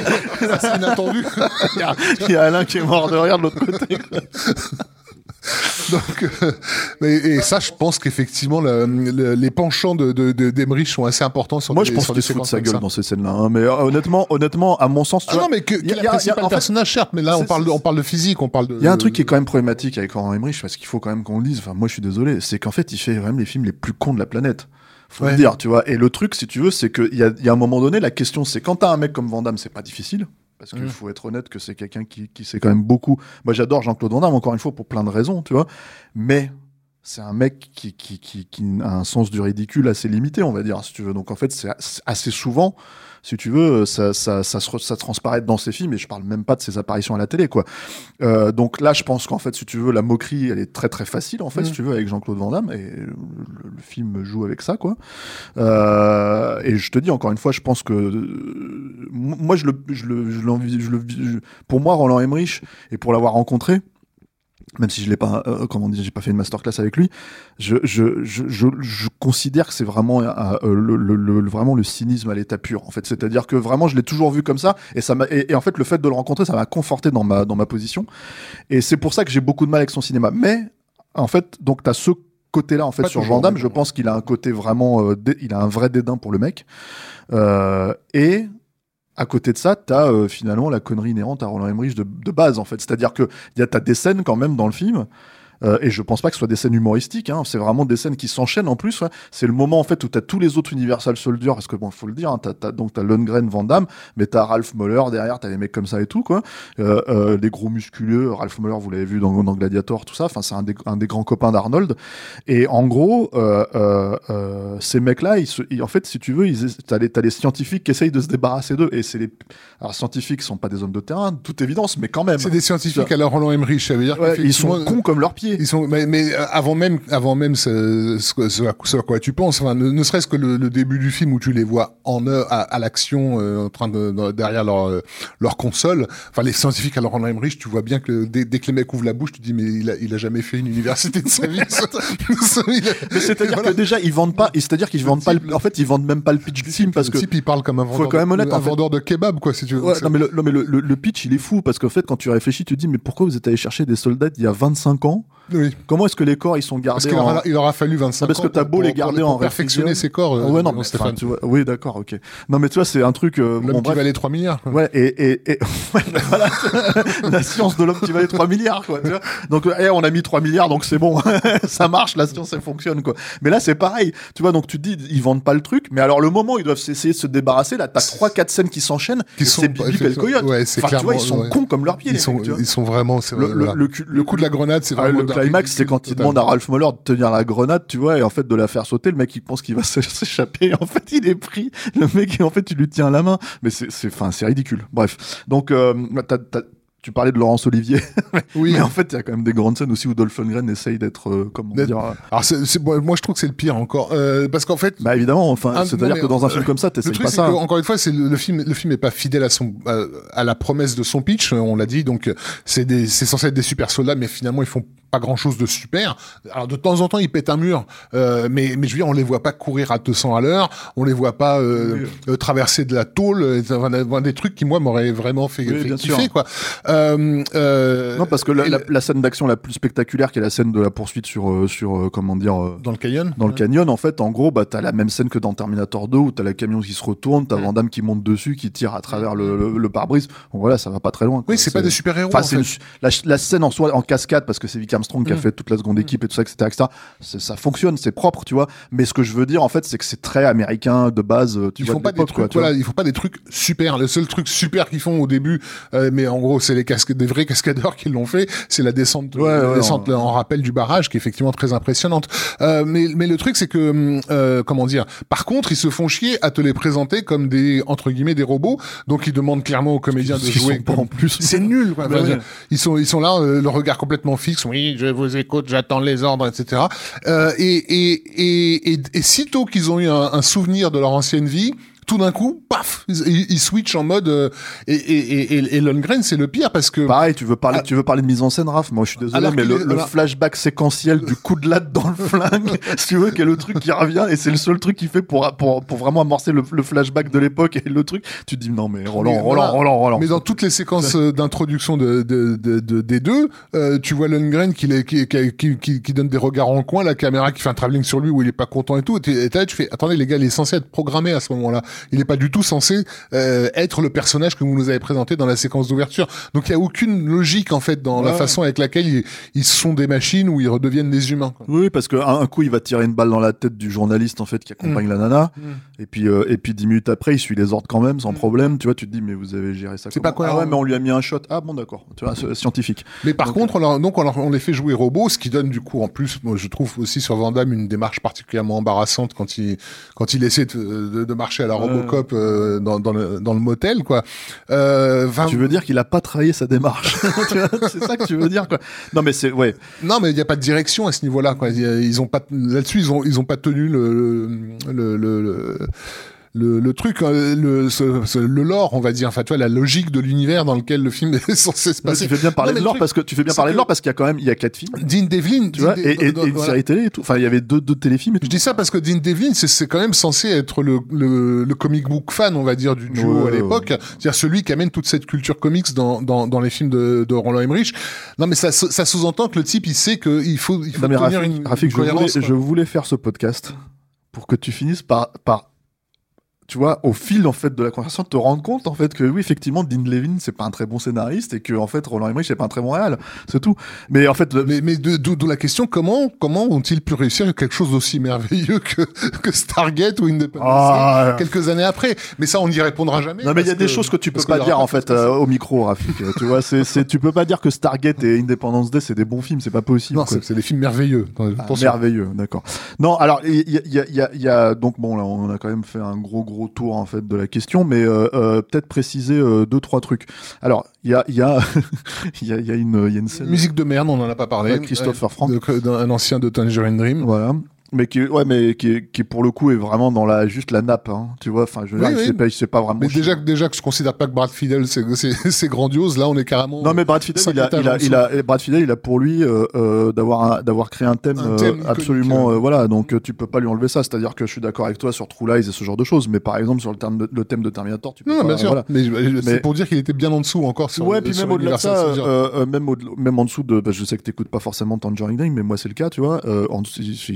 assez inattendu. Il y a- il y a Alain qui est mort de rire de l'autre côté. Donc, euh, et ça, je pense qu'effectivement, le- le- les penchants de, de, de- sont assez importants sur Moi, des- je pense qu'il se fout de sa gueule ça. dans ces scènes-là. hein. Mais euh, honnêtement, honnêtement, à mon sens, tu Ah vois, non, mais que, y a- y a- a- en personnage, certes, mais là, on parle, de, c'est- on parle de physique, on parle de. Il y a un truc qui est quand même problématique avec Roland Emmerich, parce qu'il faut quand même qu'on le dise. Enfin, moi, je suis désolé, c'est qu'en fait, il fait même les films les plus cons de la planète. Faut Ouais. le dire, tu vois. Et le truc, si tu veux, c'est qu'il y a, y a un moment donné, la question, c'est quand t'as un mec comme Van Damme, c'est pas difficile. Parce qu'il Mm. faut être honnête que c'est quelqu'un qui, qui sait quand même beaucoup. Moi, j'adore Jean-Claude Van Damme, encore une fois, pour plein de raisons, tu vois. Mais c'est un mec qui, qui, qui, qui a un sens du ridicule assez limité, on va dire, si tu veux. Donc, en fait, c'est assez- souvent, si tu veux, ça, ça, ça, se, ça transparaît dans ses films, et je parle même pas de ses apparitions à la télé, quoi. Euh, donc là, je pense qu'en fait, si tu veux, la moquerie, elle est très très facile, en fait, Mm. si tu veux, avec Jean-Claude Van Damme, et le, le film joue avec ça, quoi. Euh, et je te dis encore une fois, je pense que euh, moi, je le, je le, je je le, pour moi, Roland Emmerich, et pour l'avoir rencontré, même si je l'ai pas, euh, comment dire, j'ai pas fait une masterclass avec lui, je, je, je, je, considère que c'est vraiment euh, euh, le, le, le- vraiment le cynisme à l'état pur. En fait, c'est-à-dire que vraiment, je l'ai toujours vu comme ça, et ça m'a, et, et en fait, le fait de le rencontrer, ça m'a conforté dans ma, dans ma position, et c'est pour ça que j'ai beaucoup de mal avec son cinéma. Mais en fait, donc t'as ce côté-là en fait Pas sur mais je pense qu'il a un côté vraiment, euh, dé- il a un vrai dédain pour le mec, Euh, et à côté de ça, t'as euh, finalement la connerie inhérente à Roland Emmerich de, base en fait. C'est-à-dire que y a t'as des scènes quand même dans le film. Euh, et je pense pas que ce soit des scènes humoristiques, hein. c'est vraiment des scènes qui s'enchaînent en plus. ouais. C'est le moment en fait où t'as tous les autres Universal Soldiers, parce que bon, faut le dire, hein, donc t'as Lundgren, Van Damme, mais t'as Ralph Moller derrière, t'as des mecs comme ça et tout, quoi. Euh, euh, les gros musculeux, Ralph Moller, vous l'avez vu dans, dans Gladiator, tout ça. Enfin, c'est un des, un des grands copains d'Arnold. Et en gros, ces mecs-là, ils se, ils- en fait, si tu veux, ils, t'as les, les scientifiques qui essayent de se débarrasser d'eux. Et c'est les, alors scientifiques sont pas des hommes de terrain, toute évidence, mais quand même. C'est des scientifiques à la Roland Emmerich, ça veut dire Ouais, ils sont cons comme leurs pieds. Ils sont, mais, mais euh, avant même, avant même ce, ce, ce à- ce à quoi tu penses, enfin, ne, ne serait-ce que le, le début du film où tu les vois en œuvre, à, à l'action, euh, en train de, de- derrière leur euh, leur console. Enfin, les scientifiques à Laurent Emmerich, tu vois bien que dès, dès que les mecs ouvrent la bouche, tu dis mais il a, il a jamais fait une université de sa vie. c'est-à-dire Voilà. que déjà ils vendent pas, c'est-à-dire qu'ils vendent pas, le- en fait ils vendent même pas le pitch du film parce le que type il parle comme un vendeur, quand même de- honnête, un en fait. vendeur de kebab quoi si tu veux. Ouais, non mais, le, non, mais le, le- le pitch il est fou parce qu'en fait quand tu réfléchis tu te dis mais pourquoi vous êtes allé chercher des soldats il y a 25 ans oui. comment est-ce que les corps ils sont Parce gardés qu'il en... aura, il aura fallu 25 Non, parce que ans t'as pour- beau les pour- garder pour en perfectionner ses corps. euh, Ah ouais non mais Stéphane. tu vois oui d'accord ok non mais tu vois c'est un truc euh, L'homme bon, qui valait 3 milliards. quoi. Ouais, et, et, et voilà, la science de l'homme qui valait 3 milliards, quoi. Tu vois donc, euh, eh, on a mis 3 milliards, donc c'est bon, ça marche, la science, elle fonctionne, quoi. Mais là, c'est pareil, tu vois, donc tu te dis, ils vendent pas le truc, mais alors le moment où ils doivent essayer de se débarrasser, là, t'as 3-4 scènes qui s'enchaînent, Qui et sont- c'est Bibi le coyote. ouais, c'est enfin, tu vois, ils sont cons comme leurs pieds, Ils sont, vraiment. Le, coup de la grenade, c'est Ah, vraiment. Climax, c'est quand il demande à Ralph Moller de tenir la grenade, tu vois, et en fait de la faire sauter, le mec il pense qu'il va s'échapper, en fait il est pris, le mec en fait tu lui tiens la main, mais c'est, c'est, enfin c'est ridicule. Bref, donc euh, tu parlais de Laurence Olivier, Oui. mais en fait il y a quand même des grandes scènes aussi où Dolph Lundgren essaye d'être, euh, comment dire, euh, Alors, bon, moi, je trouve que c'est le pire encore. Euh, parce qu'en fait. bah évidemment, enfin Ah, c'est-à-dire que dans un euh, film comme ça t'essayes pas ça. que, encore une fois, c'est le, le film. Le film est pas fidèle à son à, à la promesse de son pitch. On l'a dit. Donc, c'est censé être des super soldats, mais finalement, ils font pas grand chose de super. Alors, de temps en temps, ils pètent un mur, euh, mais mais je veux dire, on les voit pas courir à 200 à l'heure. On les voit pas euh, euh, traverser de la tôle. enfin, des trucs qui moi m'auraient vraiment fait, Oui, fait kiffer, sûr. quoi. Euh, euh, Non parce que la, scène d'action la plus spectaculaire, qui est la scène de la poursuite sur sur comment dire. dans le canyon. Dans le canyon, en fait, en gros, bah, t'as la même scène que dans Terminator 2 où t'as la camion qui se retourne, t'as Van Damme qui monte dessus, qui tire à travers le, le, le pare-brise. Bon, voilà, ça va pas très loin. quoi. Oui, c'est pas des super héros. Une- la, la scène en soi, en cascade, parce que c'est Vic Armstrong qui a Mm. fait toute la seconde équipe et tout ça, etc., etc. Ça fonctionne, c'est propre, tu vois. Mais ce que je veux dire, en fait, c'est que c'est très américain de base. euh, Tu ils vois, font de pas des trucs, quoi, voilà, ils font pas des trucs super. Le seul truc super qu'ils font au début, euh, mais en gros, c'est les casques, des vrais cascadeurs qui l'ont fait. C'est la descente, Ouais, la ouais, descente on- en rappel du barrage, qui est effectivement très impressionnante. Euh, mais, mais le truc, c'est que, euh, comment dire, par contre, ils se font chier à te les présenter comme des entre guillemets des robots. Donc, ils demandent clairement aux comédiens de jouer. sont pas en plus. C'est nul, quoi. Ouais. Ils sont, ils sont là, euh, le regard complètement fixe. Oui, je vous écoute, j'attends les ordres, etc. Euh, et, et, et, et, sitôt qu'ils ont eu un souvenir de leur ancienne vie, tout d'un coup, paf, ils, ils switchent en mode. euh, et, et, et, et, Lundgren, c'est le pire parce que. Pareil, tu veux parler, Ah. tu veux parler de mise en scène, Raph? Moi, je suis désolé, mais le, est- le flashback séquentiel du coup de latte dans le flingue, si tu veux, qui est le truc qui revient, et c'est le seul truc qu'il fait pour, pour, pour vraiment amorcer le, le flashback de l'époque et le truc. Tu te dis, non, mais Roland, Mais Roland, voilà. Roland, Roland. Mais dans toutes les séquences euh, d'introduction de, de, de, de- des deux, euh, tu vois Lundgren qui, qui, qui, qui, qui- donne des regards en coin, la caméra qui fait un travelling sur lui où il est pas content et tout. Et et là, tu fais, attendez les gars, il est censé être programmé à ce moment-là. Il est pas du tout censé euh, être le personnage que vous nous avez présenté dans la séquence d'ouverture. Donc il y a aucune logique en fait dans la façon avec laquelle ils, ils sont des machines ou ils redeviennent des humains. Quoi. Oui, parce que un, un coup, il va tirer une balle dans la tête du journaliste, en fait, qui accompagne la nana. Et puis, euh, et puis, dix minutes après, il suit les ordres quand même, sans problème. Tu vois, tu te dis, mais vous avez géré ça C'est pas cohérent. Ah ouais, mais on lui a mis un shot. Ah bon, d'accord. Tu vois, scientifique. Mais par Donc, contre, on, leur- donc on, leur- on les fait jouer robots, ce qui donne du coup en plus, moi, je trouve aussi sur Van Damme une démarche particulièrement embarrassante quand il quand il essaie de, de- de marcher à la Robocop euh, dans, dans, le, dans le motel quoi. Euh, Tu veux dire qu'il a pas travaillé sa démarche C'est ça que tu veux dire, quoi. Non, mais c'est, ouais. Non, mais il n'y a pas de direction à ce niveau-là. Quoi. Ils ont pas là-dessus, ils ont ils ont pas tenu le le le, le, le- le, truc, hein, le, ce- ce- le lore, on va dire, enfin, tu vois, la logique de l'univers dans lequel le film est censé se passer. tu fais bien parler Non, de le l'or truc, parce que tu fais bien parler de que- l'or parce qu'il y a quand même il y a quatre films, Dean Devlin, tu vois, Dean- et, et- et dans- une voilà. série télé et tout. Enfin, il y avait deux, deux téléfilms et tout. Je dis ça parce que Dean Devlin, c'est- quand même censé être le, le, le comic book fan, on va dire, du duo Ouais, à l'époque. C'est-à-dire celui qui amène toute cette culture comics dans, dans, dans les films de, de Roland Emmerich. Non, mais ça, ça sous-entend que le type, il sait qu'il faut, il faut Non, tenir une, une je, voulais, je voulais faire ce podcast pour que tu finisses par, par tu vois, au fil en fait de la conversation, te rendre compte en fait que oui, effectivement, Dean Levin c'est pas un très bon scénariste et que en fait Roland Emmerich c'est pas un très bon réal, c'est tout. Mais en fait, le- Mais, mais d'où la question, comment, comment ont-ils pu réussir quelque chose d'aussi merveilleux que, que Stargate ou Independence Ah. Day quelques années après? Mais ça, on n'y répondra jamais. non mais il y a des choses que tu peux pas dire en fait euh, au micro, Rafik. tu vois, c'est, c'est, tu peux pas dire que Stargate et Independence Day c'est des bons films, c'est pas possible. Non, c'est des films merveilleux. Ah, merveilleux, d'accord. Non, alors il y y, y, y a- donc bon là on a quand même fait un gros gros tour en fait de la question, mais euh, euh, peut-être préciser euh, deux trois trucs. Alors il y a il y a il y a, il y a une il y a une scène. Musique de merde, on en a pas parlé. Christopher Frank. D'un ancien de Tangerine Dream. Voilà. Mais qui, ouais, mais qui, qui pour le coup est vraiment dans la juste la nappe, hein, tu vois. Enfin, je Oui, dire, oui. sait pas, il sait pas vraiment. Mais déjà, déjà que je considère pas que Brad Fiddle c'est c'est- c'est grandiose, là on est carrément. Non mais Brad Fidel, il a, il a, en il a, Brad Fidel, il a pour lui euh, euh, d'avoir d'avoir créé un thème, Un euh, thème absolument, voilà. Donc tu peux pas lui enlever ça. C'est-à-dire que je suis d'accord avec toi sur True Lies et ce genre de choses, mais par exemple sur le, terme de, le thème de Terminator, tu peux Non, pas. bien sûr. voilà. Mais, c'est pour dire qu'il était bien en dessous encore sur ouais, puis sur même au-delà de ça, même, au- même en dessous de, bah, je sais que t'écoutes pas forcément Tangerine Dream, mais moi c'est le cas, tu vois. En dessous, c'est-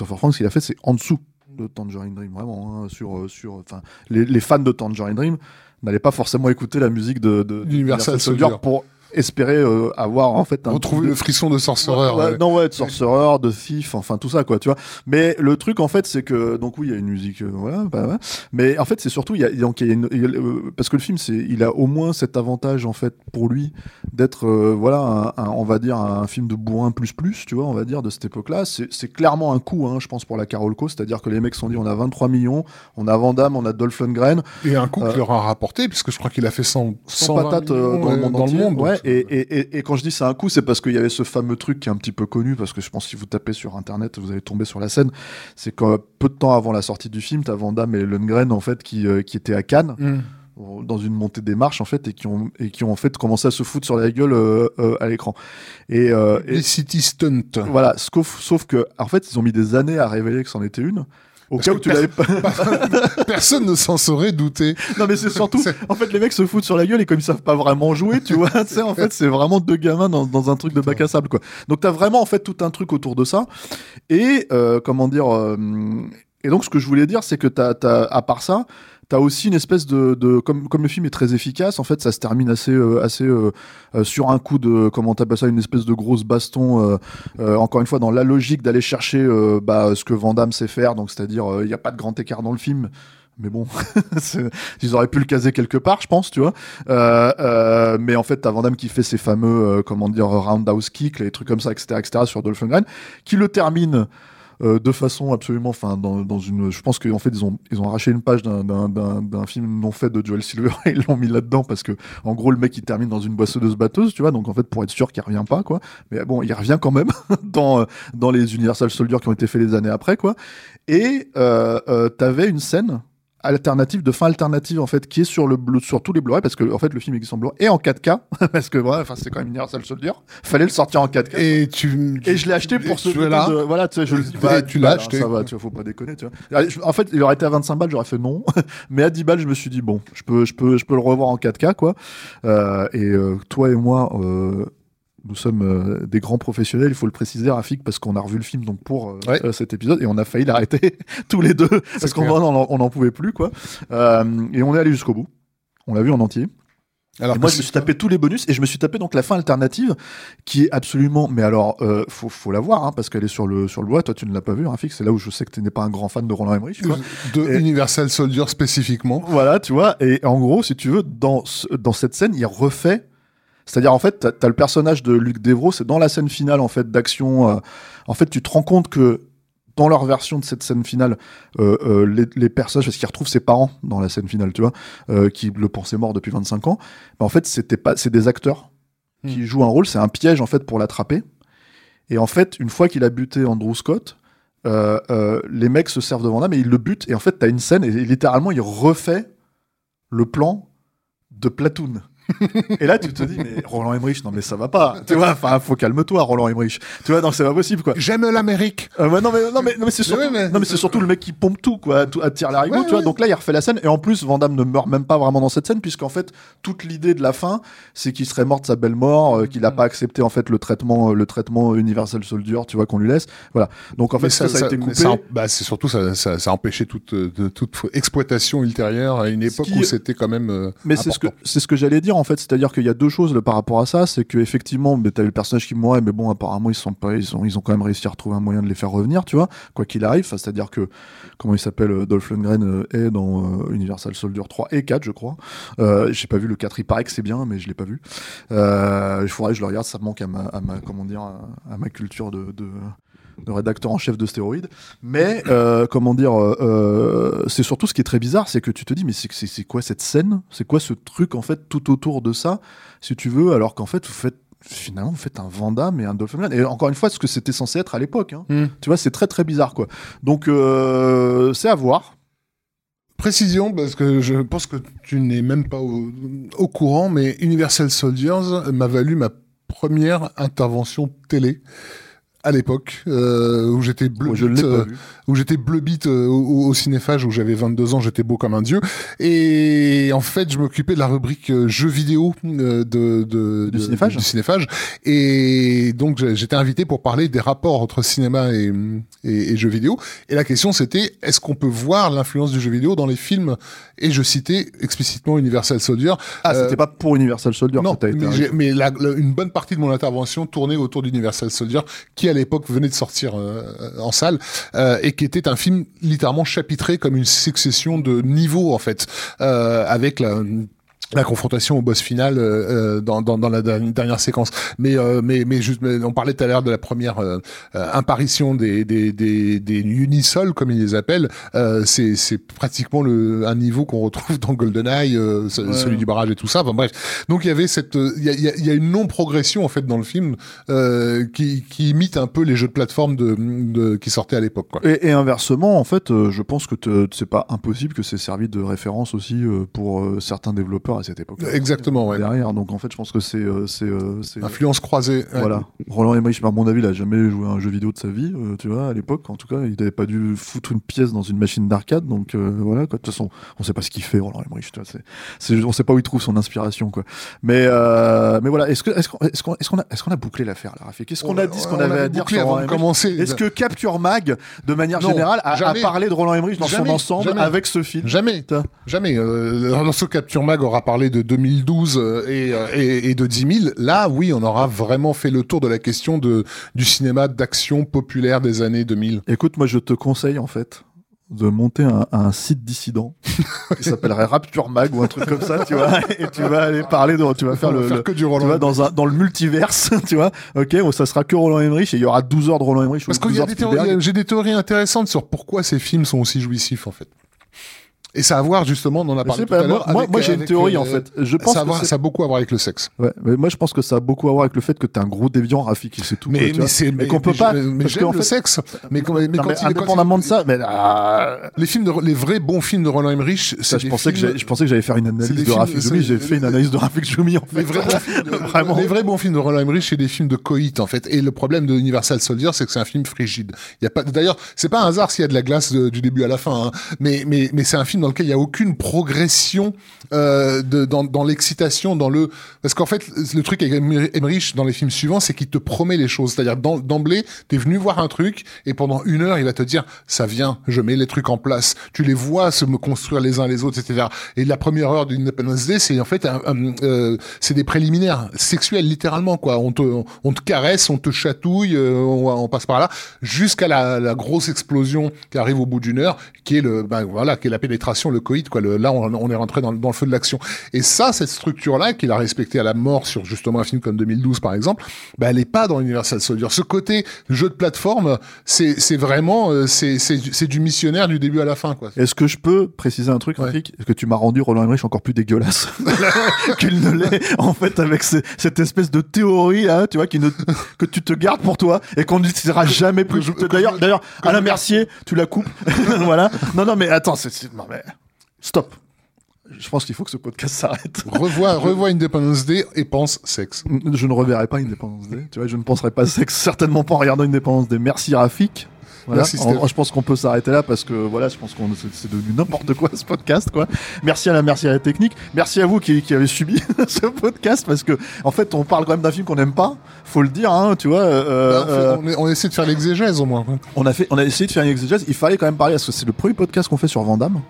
Christopher Frank, ce qu'il a fait, c'est en dessous de Tangerine Dream, vraiment. hein, sur, euh, sur, enfin, les, les fans de Tangerine Dream n'allaient pas forcément écouter la musique de, de D'Universal d'Universal Soldier. pour espérer euh, avoir en fait un Retrouver le frisson de Sorcerer. Ouais, ouais. Non, ouais, de Sorcerer, de Thief, enfin tout ça, quoi, tu vois. Mais le truc, en fait, c'est que, donc oui, il y a une musique, euh, voilà, bah, ouais. mais en fait, c'est surtout, il y a, donc, il y a une, il y a, euh, parce que le film, c'est, il a au moins cet avantage, en fait, pour lui, d'être, euh, voilà, un, un- on va dire, un film de bourrin plus plus, tu vois, on va dire, de cette époque-là. C'est, c'est clairement un coup, hein, je pense, pour la Carolco, c'est-à-dire que les mecs sont dit, on a 23 millions, on a Van Damme, on a Dolph Lundgren, Et un coup Euh, qui leur a rapporté, puisque je crois qu'il a fait 100, sans 120 patate euh, millions, dans le euh, monde dans entier. le monde. ouais, donc, et, et, et, et quand je dis c'est un coup, c'est parce qu'il y avait ce fameux truc qui est un petit peu connu, parce que je pense que si vous tapez sur internet, vous allez tomber sur la scène. C'est que peu de temps avant la sortie du film, t'as Van Damme et Lundgren en fait qui, euh, qui étaient à Cannes euh, dans une montée des marches en fait et qui ont et qui ont en fait commencé à se foutre sur la gueule euh, euh, à l'écran. Et, euh, et Les City Stunt. voilà, sauf, sauf que en fait ils ont mis des années à révéler que c'en était une. Au Parce cas où tu l'avais pas. Personne ne s'en saurait douter. Non mais c'est surtout, en fait les mecs se foutent sur la gueule et comme ils savent pas vraiment jouer, tu vois, tu sais, en fait c'est vraiment deux gamins dans, dans un truc de bac à sable quoi. Donc t'as vraiment en fait tout un truc autour de ça et euh, comment dire euh, et donc ce que je voulais dire c'est que t'as, t'as à part ça T'as aussi une espèce de, de comme, comme le film est très efficace, en fait, ça se termine assez, euh, assez euh, euh, sur un coup de, comment t'appelles ça, une espèce de grosse baston. euh, euh, encore une fois, dans la logique d'aller chercher euh, bah, ce que Van Damme sait faire, donc c'est-à-dire il n'y a pas de grand écart dans le film, mais bon, ils auraient pu le caser quelque part, je pense, tu vois. Euh, euh, mais en fait, t'as Van Damme qui fait ses fameux, euh, comment dire, roundhouse kick, les trucs comme ça, etc., etc., sur Dolph Lundgren, qui le termine. Euh, de façon absolument, enfin, dans, dans une, je pense qu'en fait ils ont ils ont arraché une page d'un d'un d'un d'un film non fait de Joel Silver et ils l'ont mis là-dedans parce que en gros le mec il termine dans une boissonneuse batteuse, tu vois, donc en fait pour être sûr qu'il revient pas quoi, mais bon il revient quand même dans dans les Universal Soldier qui ont été faits les années après quoi, et euh, euh, t'avais une scène alternative de fin alternative en fait qui est sur le sur tous les Blu-ray parce que en fait le film existe en Blu-ray et en 4K parce que voilà enfin c'est quand même Universal Soldier fallait le sortir en 4K Et tu. et je l'ai acheté pour ce tu es là. de- voilà tu sais je Bah, tu l'as hein, acheté. ça va tu vois faut pas déconner tu vois en fait il aurait été à 25 balles j'aurais fait non mais à 10 balles je me suis dit bon je peux je peux je peux le revoir en 4K quoi Euh, et euh, toi et moi euh, nous sommes euh, des grands professionnels, il faut le préciser, Rafik, parce qu'on a revu le film donc pour euh, Ouais. euh, cet épisode et on a failli l'arrêter tous les deux parce qu'on n'en pouvait plus quoi. Et on est allé jusqu'au bout. On l'a vu en entier. Alors moi, je me suis tapé tous les bonus et je me suis tapé donc la fin alternative qui est absolument. Mais alors, euh, faut, faut la voir hein, parce qu'elle est sur le sur le bois. Toi, tu ne l'as pas vu, Rafik. C'est là où je sais que tu n'es pas un grand fan de Roland Emmerich. quoi. de Et- Universal Soldier spécifiquement. Voilà, tu vois. Et en gros, si tu veux, dans, dans cette scène, il refait. C'est-à-dire, en fait, t'as as le personnage de Luc Devro, c'est dans la scène finale, en fait, d'action. euh, en fait, tu te rends compte que dans leur version de cette scène finale, euh, euh, les, les personnages, parce qu'ils retrouvent ses parents dans la scène finale, tu vois, euh, qui le pensaient mort depuis 25 ans, bah, en fait, c'était pas, c'est des acteurs qui jouent un rôle, c'est un piège, en fait, pour l'attraper. Et en fait, une fois qu'il a buté Andrew Scott, les mecs se servent de Van Damme et ils le butent. Et en fait, t'as une scène et littéralement, il refait le plan de Platoon. Et là, tu te dis, mais Roland Emmerich, non mais ça va pas. Tu vois, enfin, faut calme-toi, Roland Emmerich. Tu vois, donc c'est pas possible, quoi. J'aime l'Amérique. Euh, ouais, non mais non mais non mais c'est surtout, mais- non mais c'est surtout le mec qui pompe tout quoi, tout attire l'arigot, Ouais, tu vois. ouais. Donc là il refait la scène et en plus Van Damme ne meurt même pas vraiment dans cette scène puisqu'en fait toute l'idée de la fin c'est qu'il serait mort de sa belle mort, euh, qu'il a pas accepté en fait le traitement euh, le traitement Universal Soldier, tu vois qu'on lui laisse. Voilà. Donc en fait ça, ça, a été coupé. ça- bah, c'est surtout ça, ça, ça a empêché toute, de- toute exploitation ultérieure à une époque qui- où c'était quand même. euh, Mais c'est ce que c'est ce que j'allais dire en fait, c'est-à-dire qu'il y a deux choses par rapport à ça, c'est que effectivement, mais t'as le personnage qui mourait, mais bon apparemment ils sont pas, ils ont ils ont quand même réussi à retrouver un moyen de les faire revenir, tu vois, quoi qu'il arrive. C'est-à-dire que comment il s'appelle euh, Dolph Lundgren euh, est dans euh, Universal Soldier 3 et 4 je crois. Euh, j'ai pas vu le 4, il paraît que c'est bien, mais je l'ai pas vu. Il faudrait que je le regarde, ça manque à ma, comment dire à, ma culture de de rédacteur en chef de stéroïdes. Mais euh, comment dire, euh, euh, c'est surtout ce qui est très bizarre, c'est que tu te dis mais c'est quoi cette scène? C'est quoi ce truc en fait tout autour de ça, si tu veux, alors qu'en fait vous faites finalement vous faites un Vanda et un Dolph Lundgren. Et encore une fois, ce que c'était censé être à l'époque. hein. Hmm. Tu vois, c'est très très bizarre quoi. Donc euh, c'est à voir. Précision, parce que je pense que tu n'es même pas au, au courant, mais Universal Soldiers m'a valu ma première intervention télé à l'époque, euh, où j'étais bleu l'ai euh, où j'étais bleu bite euh, au, au cinéphage, où j'avais 22 ans, j'étais beau comme un dieu. Et en fait, je m'occupais de la rubrique euh, jeux vidéo de, de, Du de- cinéphage du cinéphage. Et donc, j'étais invité pour parler des rapports entre cinéma et, et, et jeux vidéo. Et la question, c'était, est-ce qu'on peut voir l'influence du jeu vidéo dans les films? Et je citais explicitement Universal Soldier. Ah, c'était pas pour Universal Soldier non, que t'as été. mais, mais la- la- une bonne partie de mon intervention tournait autour d'Universal Soldier, qui à l'époque venait de sortir euh, en salle, euh, et qui était un film littéralement chapitré comme une succession de niveaux en fait, euh, avec la la confrontation au boss final euh, euh, dans, dans, dans la dernière séquence. Mais euh, mais mais juste, mais on parlait tout à l'heure de la première euh, euh, apparition des des des, des unisols comme ils les appellent. Euh, c'est c'est pratiquement le un niveau qu'on retrouve dans GoldenEye, euh, Ouais. celui du barrage et tout ça. Enfin bref. Donc il y avait cette il y a, il y a- y a une non progression en fait dans le film euh, qui qui imite un peu les jeux de plateforme de, de qui sortaient à l'époque. quoi. Et, et inversement, en fait, je pense que c'est pas impossible que c'est servi de référence aussi pour certains développeurs à cette époque. Exactement, ouais. Derrière, donc en fait, je pense que c'est euh, euh, Influence croisée. ouais. Voilà. Roland Emmerich, à mon avis, il a jamais joué à un jeu vidéo de sa vie, euh, tu vois, à l'époque. En tout cas, il n'avait pas dû foutre une pièce dans une machine d'arcade. Donc euh, voilà, quoi. De toute façon, on sait pas ce qu'il fait, Roland Emmerich. Tu vois, on sait pas où il trouve son inspiration, quoi. Mais euh, mais voilà. Est-ce est-ce qu'on est-ce qu'on est-ce qu'on a est-ce qu'on a bouclé l'affaire, là, Rafik? Qu'est-ce qu'on a dit, ce qu'on On avait avait à dire sur avant Roland commencer. Est-ce que Capture Mag, de manière Non, générale, a, a parlé de Roland Emmerich dans Jamais, son ensemble jamais. avec ce film? Jamais, jamais. Euh, Lorsque Capture Mag aura parlé de 2012 euh, et, euh, et, et de 10 000, là, oui, on aura vraiment fait le tour de la question de, du cinéma d'action populaire des années 2000. Écoute, moi, je te conseille en fait de monter un, un site dissident qui s'appellerait Rapture Mag ou un truc comme ça, tu vois, et tu vas aller parler de, tu vas faire le, faire le- que du tu Roland. vois, dans un, dans le multiverse, tu vois, ok, où ça sera que Roland Emmerich et il y aura 12 heures de Roland Emmerich Parce qu'il 12 y a heures de des théories, Spielberg. j'ai des théories intéressantes sur pourquoi ces films sont aussi jouissifs, en fait. Et ça a à voir, justement, on en a parlé tout pas, à l'heure. moi, moi, avec- moi, j'ai une théorie euh, en fait. Je pense ça, a voir- ça a beaucoup à voir avec le sexe. ouais, mais moi je pense que ça a beaucoup à voir avec le fait que t'es un gros déviant Rafik c'est tout. quoi, Mais, tu mais mais, qu'on peut pas. mais parce le fait- sexe. Mais, quand- mais Non, quand mais il- quand il- indépendamment de ça, mais ah, les films de, les vrais bons films de Roland Emmerich, ça, je pensais que films- je pensais que j'allais faire une analyse de Rafik Djoumi. J'ai fait une analyse de Rafik Djoumi en fait. Les vrais, bons films de, Vraiment. les vrais bons films de Roland Emmerich, c'est des films de coït en fait. Et le problème de Universal Soldier, c'est que c'est un film frigide. Il y a pas. D'ailleurs, c'est pas un hasard s'il y a de la glace de- du début à la fin. hein. Mais mais mais c'est un film dans lequel il y a aucune progression euh, dans l'excitation, dans le. Parce qu'en fait, le truc avec Emmerich dans les films suivants, c'est qu'il te promet les choses. C'est-à-dire d'em- d'emblée, t'es venu voir un truc et pendant une heure, il va te dire ça vient, je mets les trucs en place. Tu les vois se construire les uns les autres, etc. Et la première heure d'Independence Day, c'est en fait euh, c'est des préliminaires sexuels littéralement quoi. On te on te caresse, on te chatouille, euh, on, passe par là jusqu'à la, la grosse explosion qui arrive au bout d'une heure, qui est le ben voilà, qui est la pénétration, le coït quoi. Le, là on, on est rentré dans, dans le feu de l'action. Et ça, cette structure là qu'il a respectée à la mort sur justement un film comme 2012 par exemple, ben elle est pas dans Universal Soldier. Ce côté jeu de plateforme, c'est c'est vraiment euh, c'est c'est du- c'est du missionnaire du début à la fin quoi. Est-ce que je peux préciser un truc, Ouais. Est-ce que tu m'as rendu Roland Emmerich encore plus dégueulasse qu'il ne l'est, en fait, avec ce- cette espèce de théorie, là, tu vois, qui ne, que tu te gardes pour toi et qu'on n'utilisera jamais plus. D'ailleurs, d'ailleurs, Alain Mercier, tu la coupes. voilà. Non, non, mais attends, c'est, c'est- non, mais stop. je pense qu'il faut que ce podcast s'arrête. Revois, revois Independence Day et pense sexe. Je ne reverrai pas Independence Day. Tu vois, je ne penserai pas sexe, certainement pas en regardant Independence Day. Merci Rafik. Voilà. Merci, En- je pense qu'on peut s'arrêter là parce que voilà, je pense qu'on c'est- devenu n'importe quoi ce podcast quoi. Merci à la merci à la technique. Merci à vous qui, qui avez subi ce podcast parce que en fait on parle quand même d'un film qu'on n'aime pas. Faut le dire hein, tu vois. euh, Bah, on, fait- euh, on essaie de faire l'exégèse au moins. on a fait, on a essayé de faire une exégèse. Il fallait quand même parler parce que c'est le premier podcast qu'on fait sur Vandame.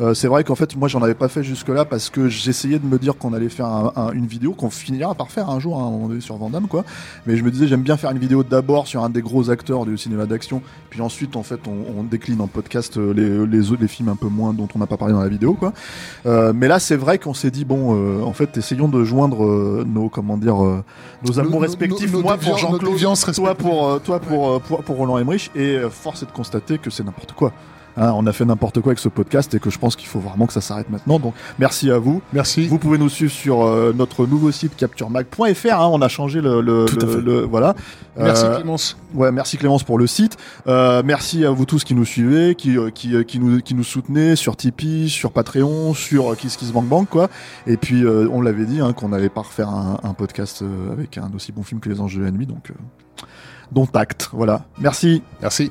Euh, c'est vrai qu'en fait, moi, j'en avais pas fait jusque-là parce que j'essayais de me dire qu'on allait faire un- un- une vidéo qu'on finira par faire un jour, hein, à un moment donné, sur Vandame, quoi. Mais je me disais, j'aime bien faire une vidéo d'abord sur un des gros acteurs du cinéma d'action, puis ensuite, en fait, on, on décline en podcast les, les autres, les films un peu moins dont on n'a pas parlé dans la vidéo, quoi. Euh, mais là, c'est vrai qu'on s'est dit, bon, euh, en fait, essayons de joindre euh, nos, comment dire, euh, nos amours nos- respectifs. nos- nos moi pour Jean-Claude, toi pour, toi pour, pour, pour Roland Emmerich, et force est de constater que c'est n'importe quoi. Hein, on a fait n'importe quoi avec ce podcast et que je pense qu'il faut vraiment que ça s'arrête maintenant. Donc merci à vous. Merci. Vous pouvez nous suivre sur euh, notre nouveau site capturemag.fr. hein, on a changé le, le, Tout à le- fait. le- voilà. Merci Euh, Clémence. Ouais, merci Clémence pour le site. Euh, merci à vous tous qui nous suivez, qui euh, qui, euh, qui nous qui nous soutenez sur Tipeee, sur Patreon, sur Kiss Kiss Bank Bank quoi. Et puis euh, on l'avait dit hein, qu'on allait pas refaire un, un podcast euh, avec un aussi bon film que Les Anges de la nuit, donc euh, dont acte. Voilà. Merci. Merci.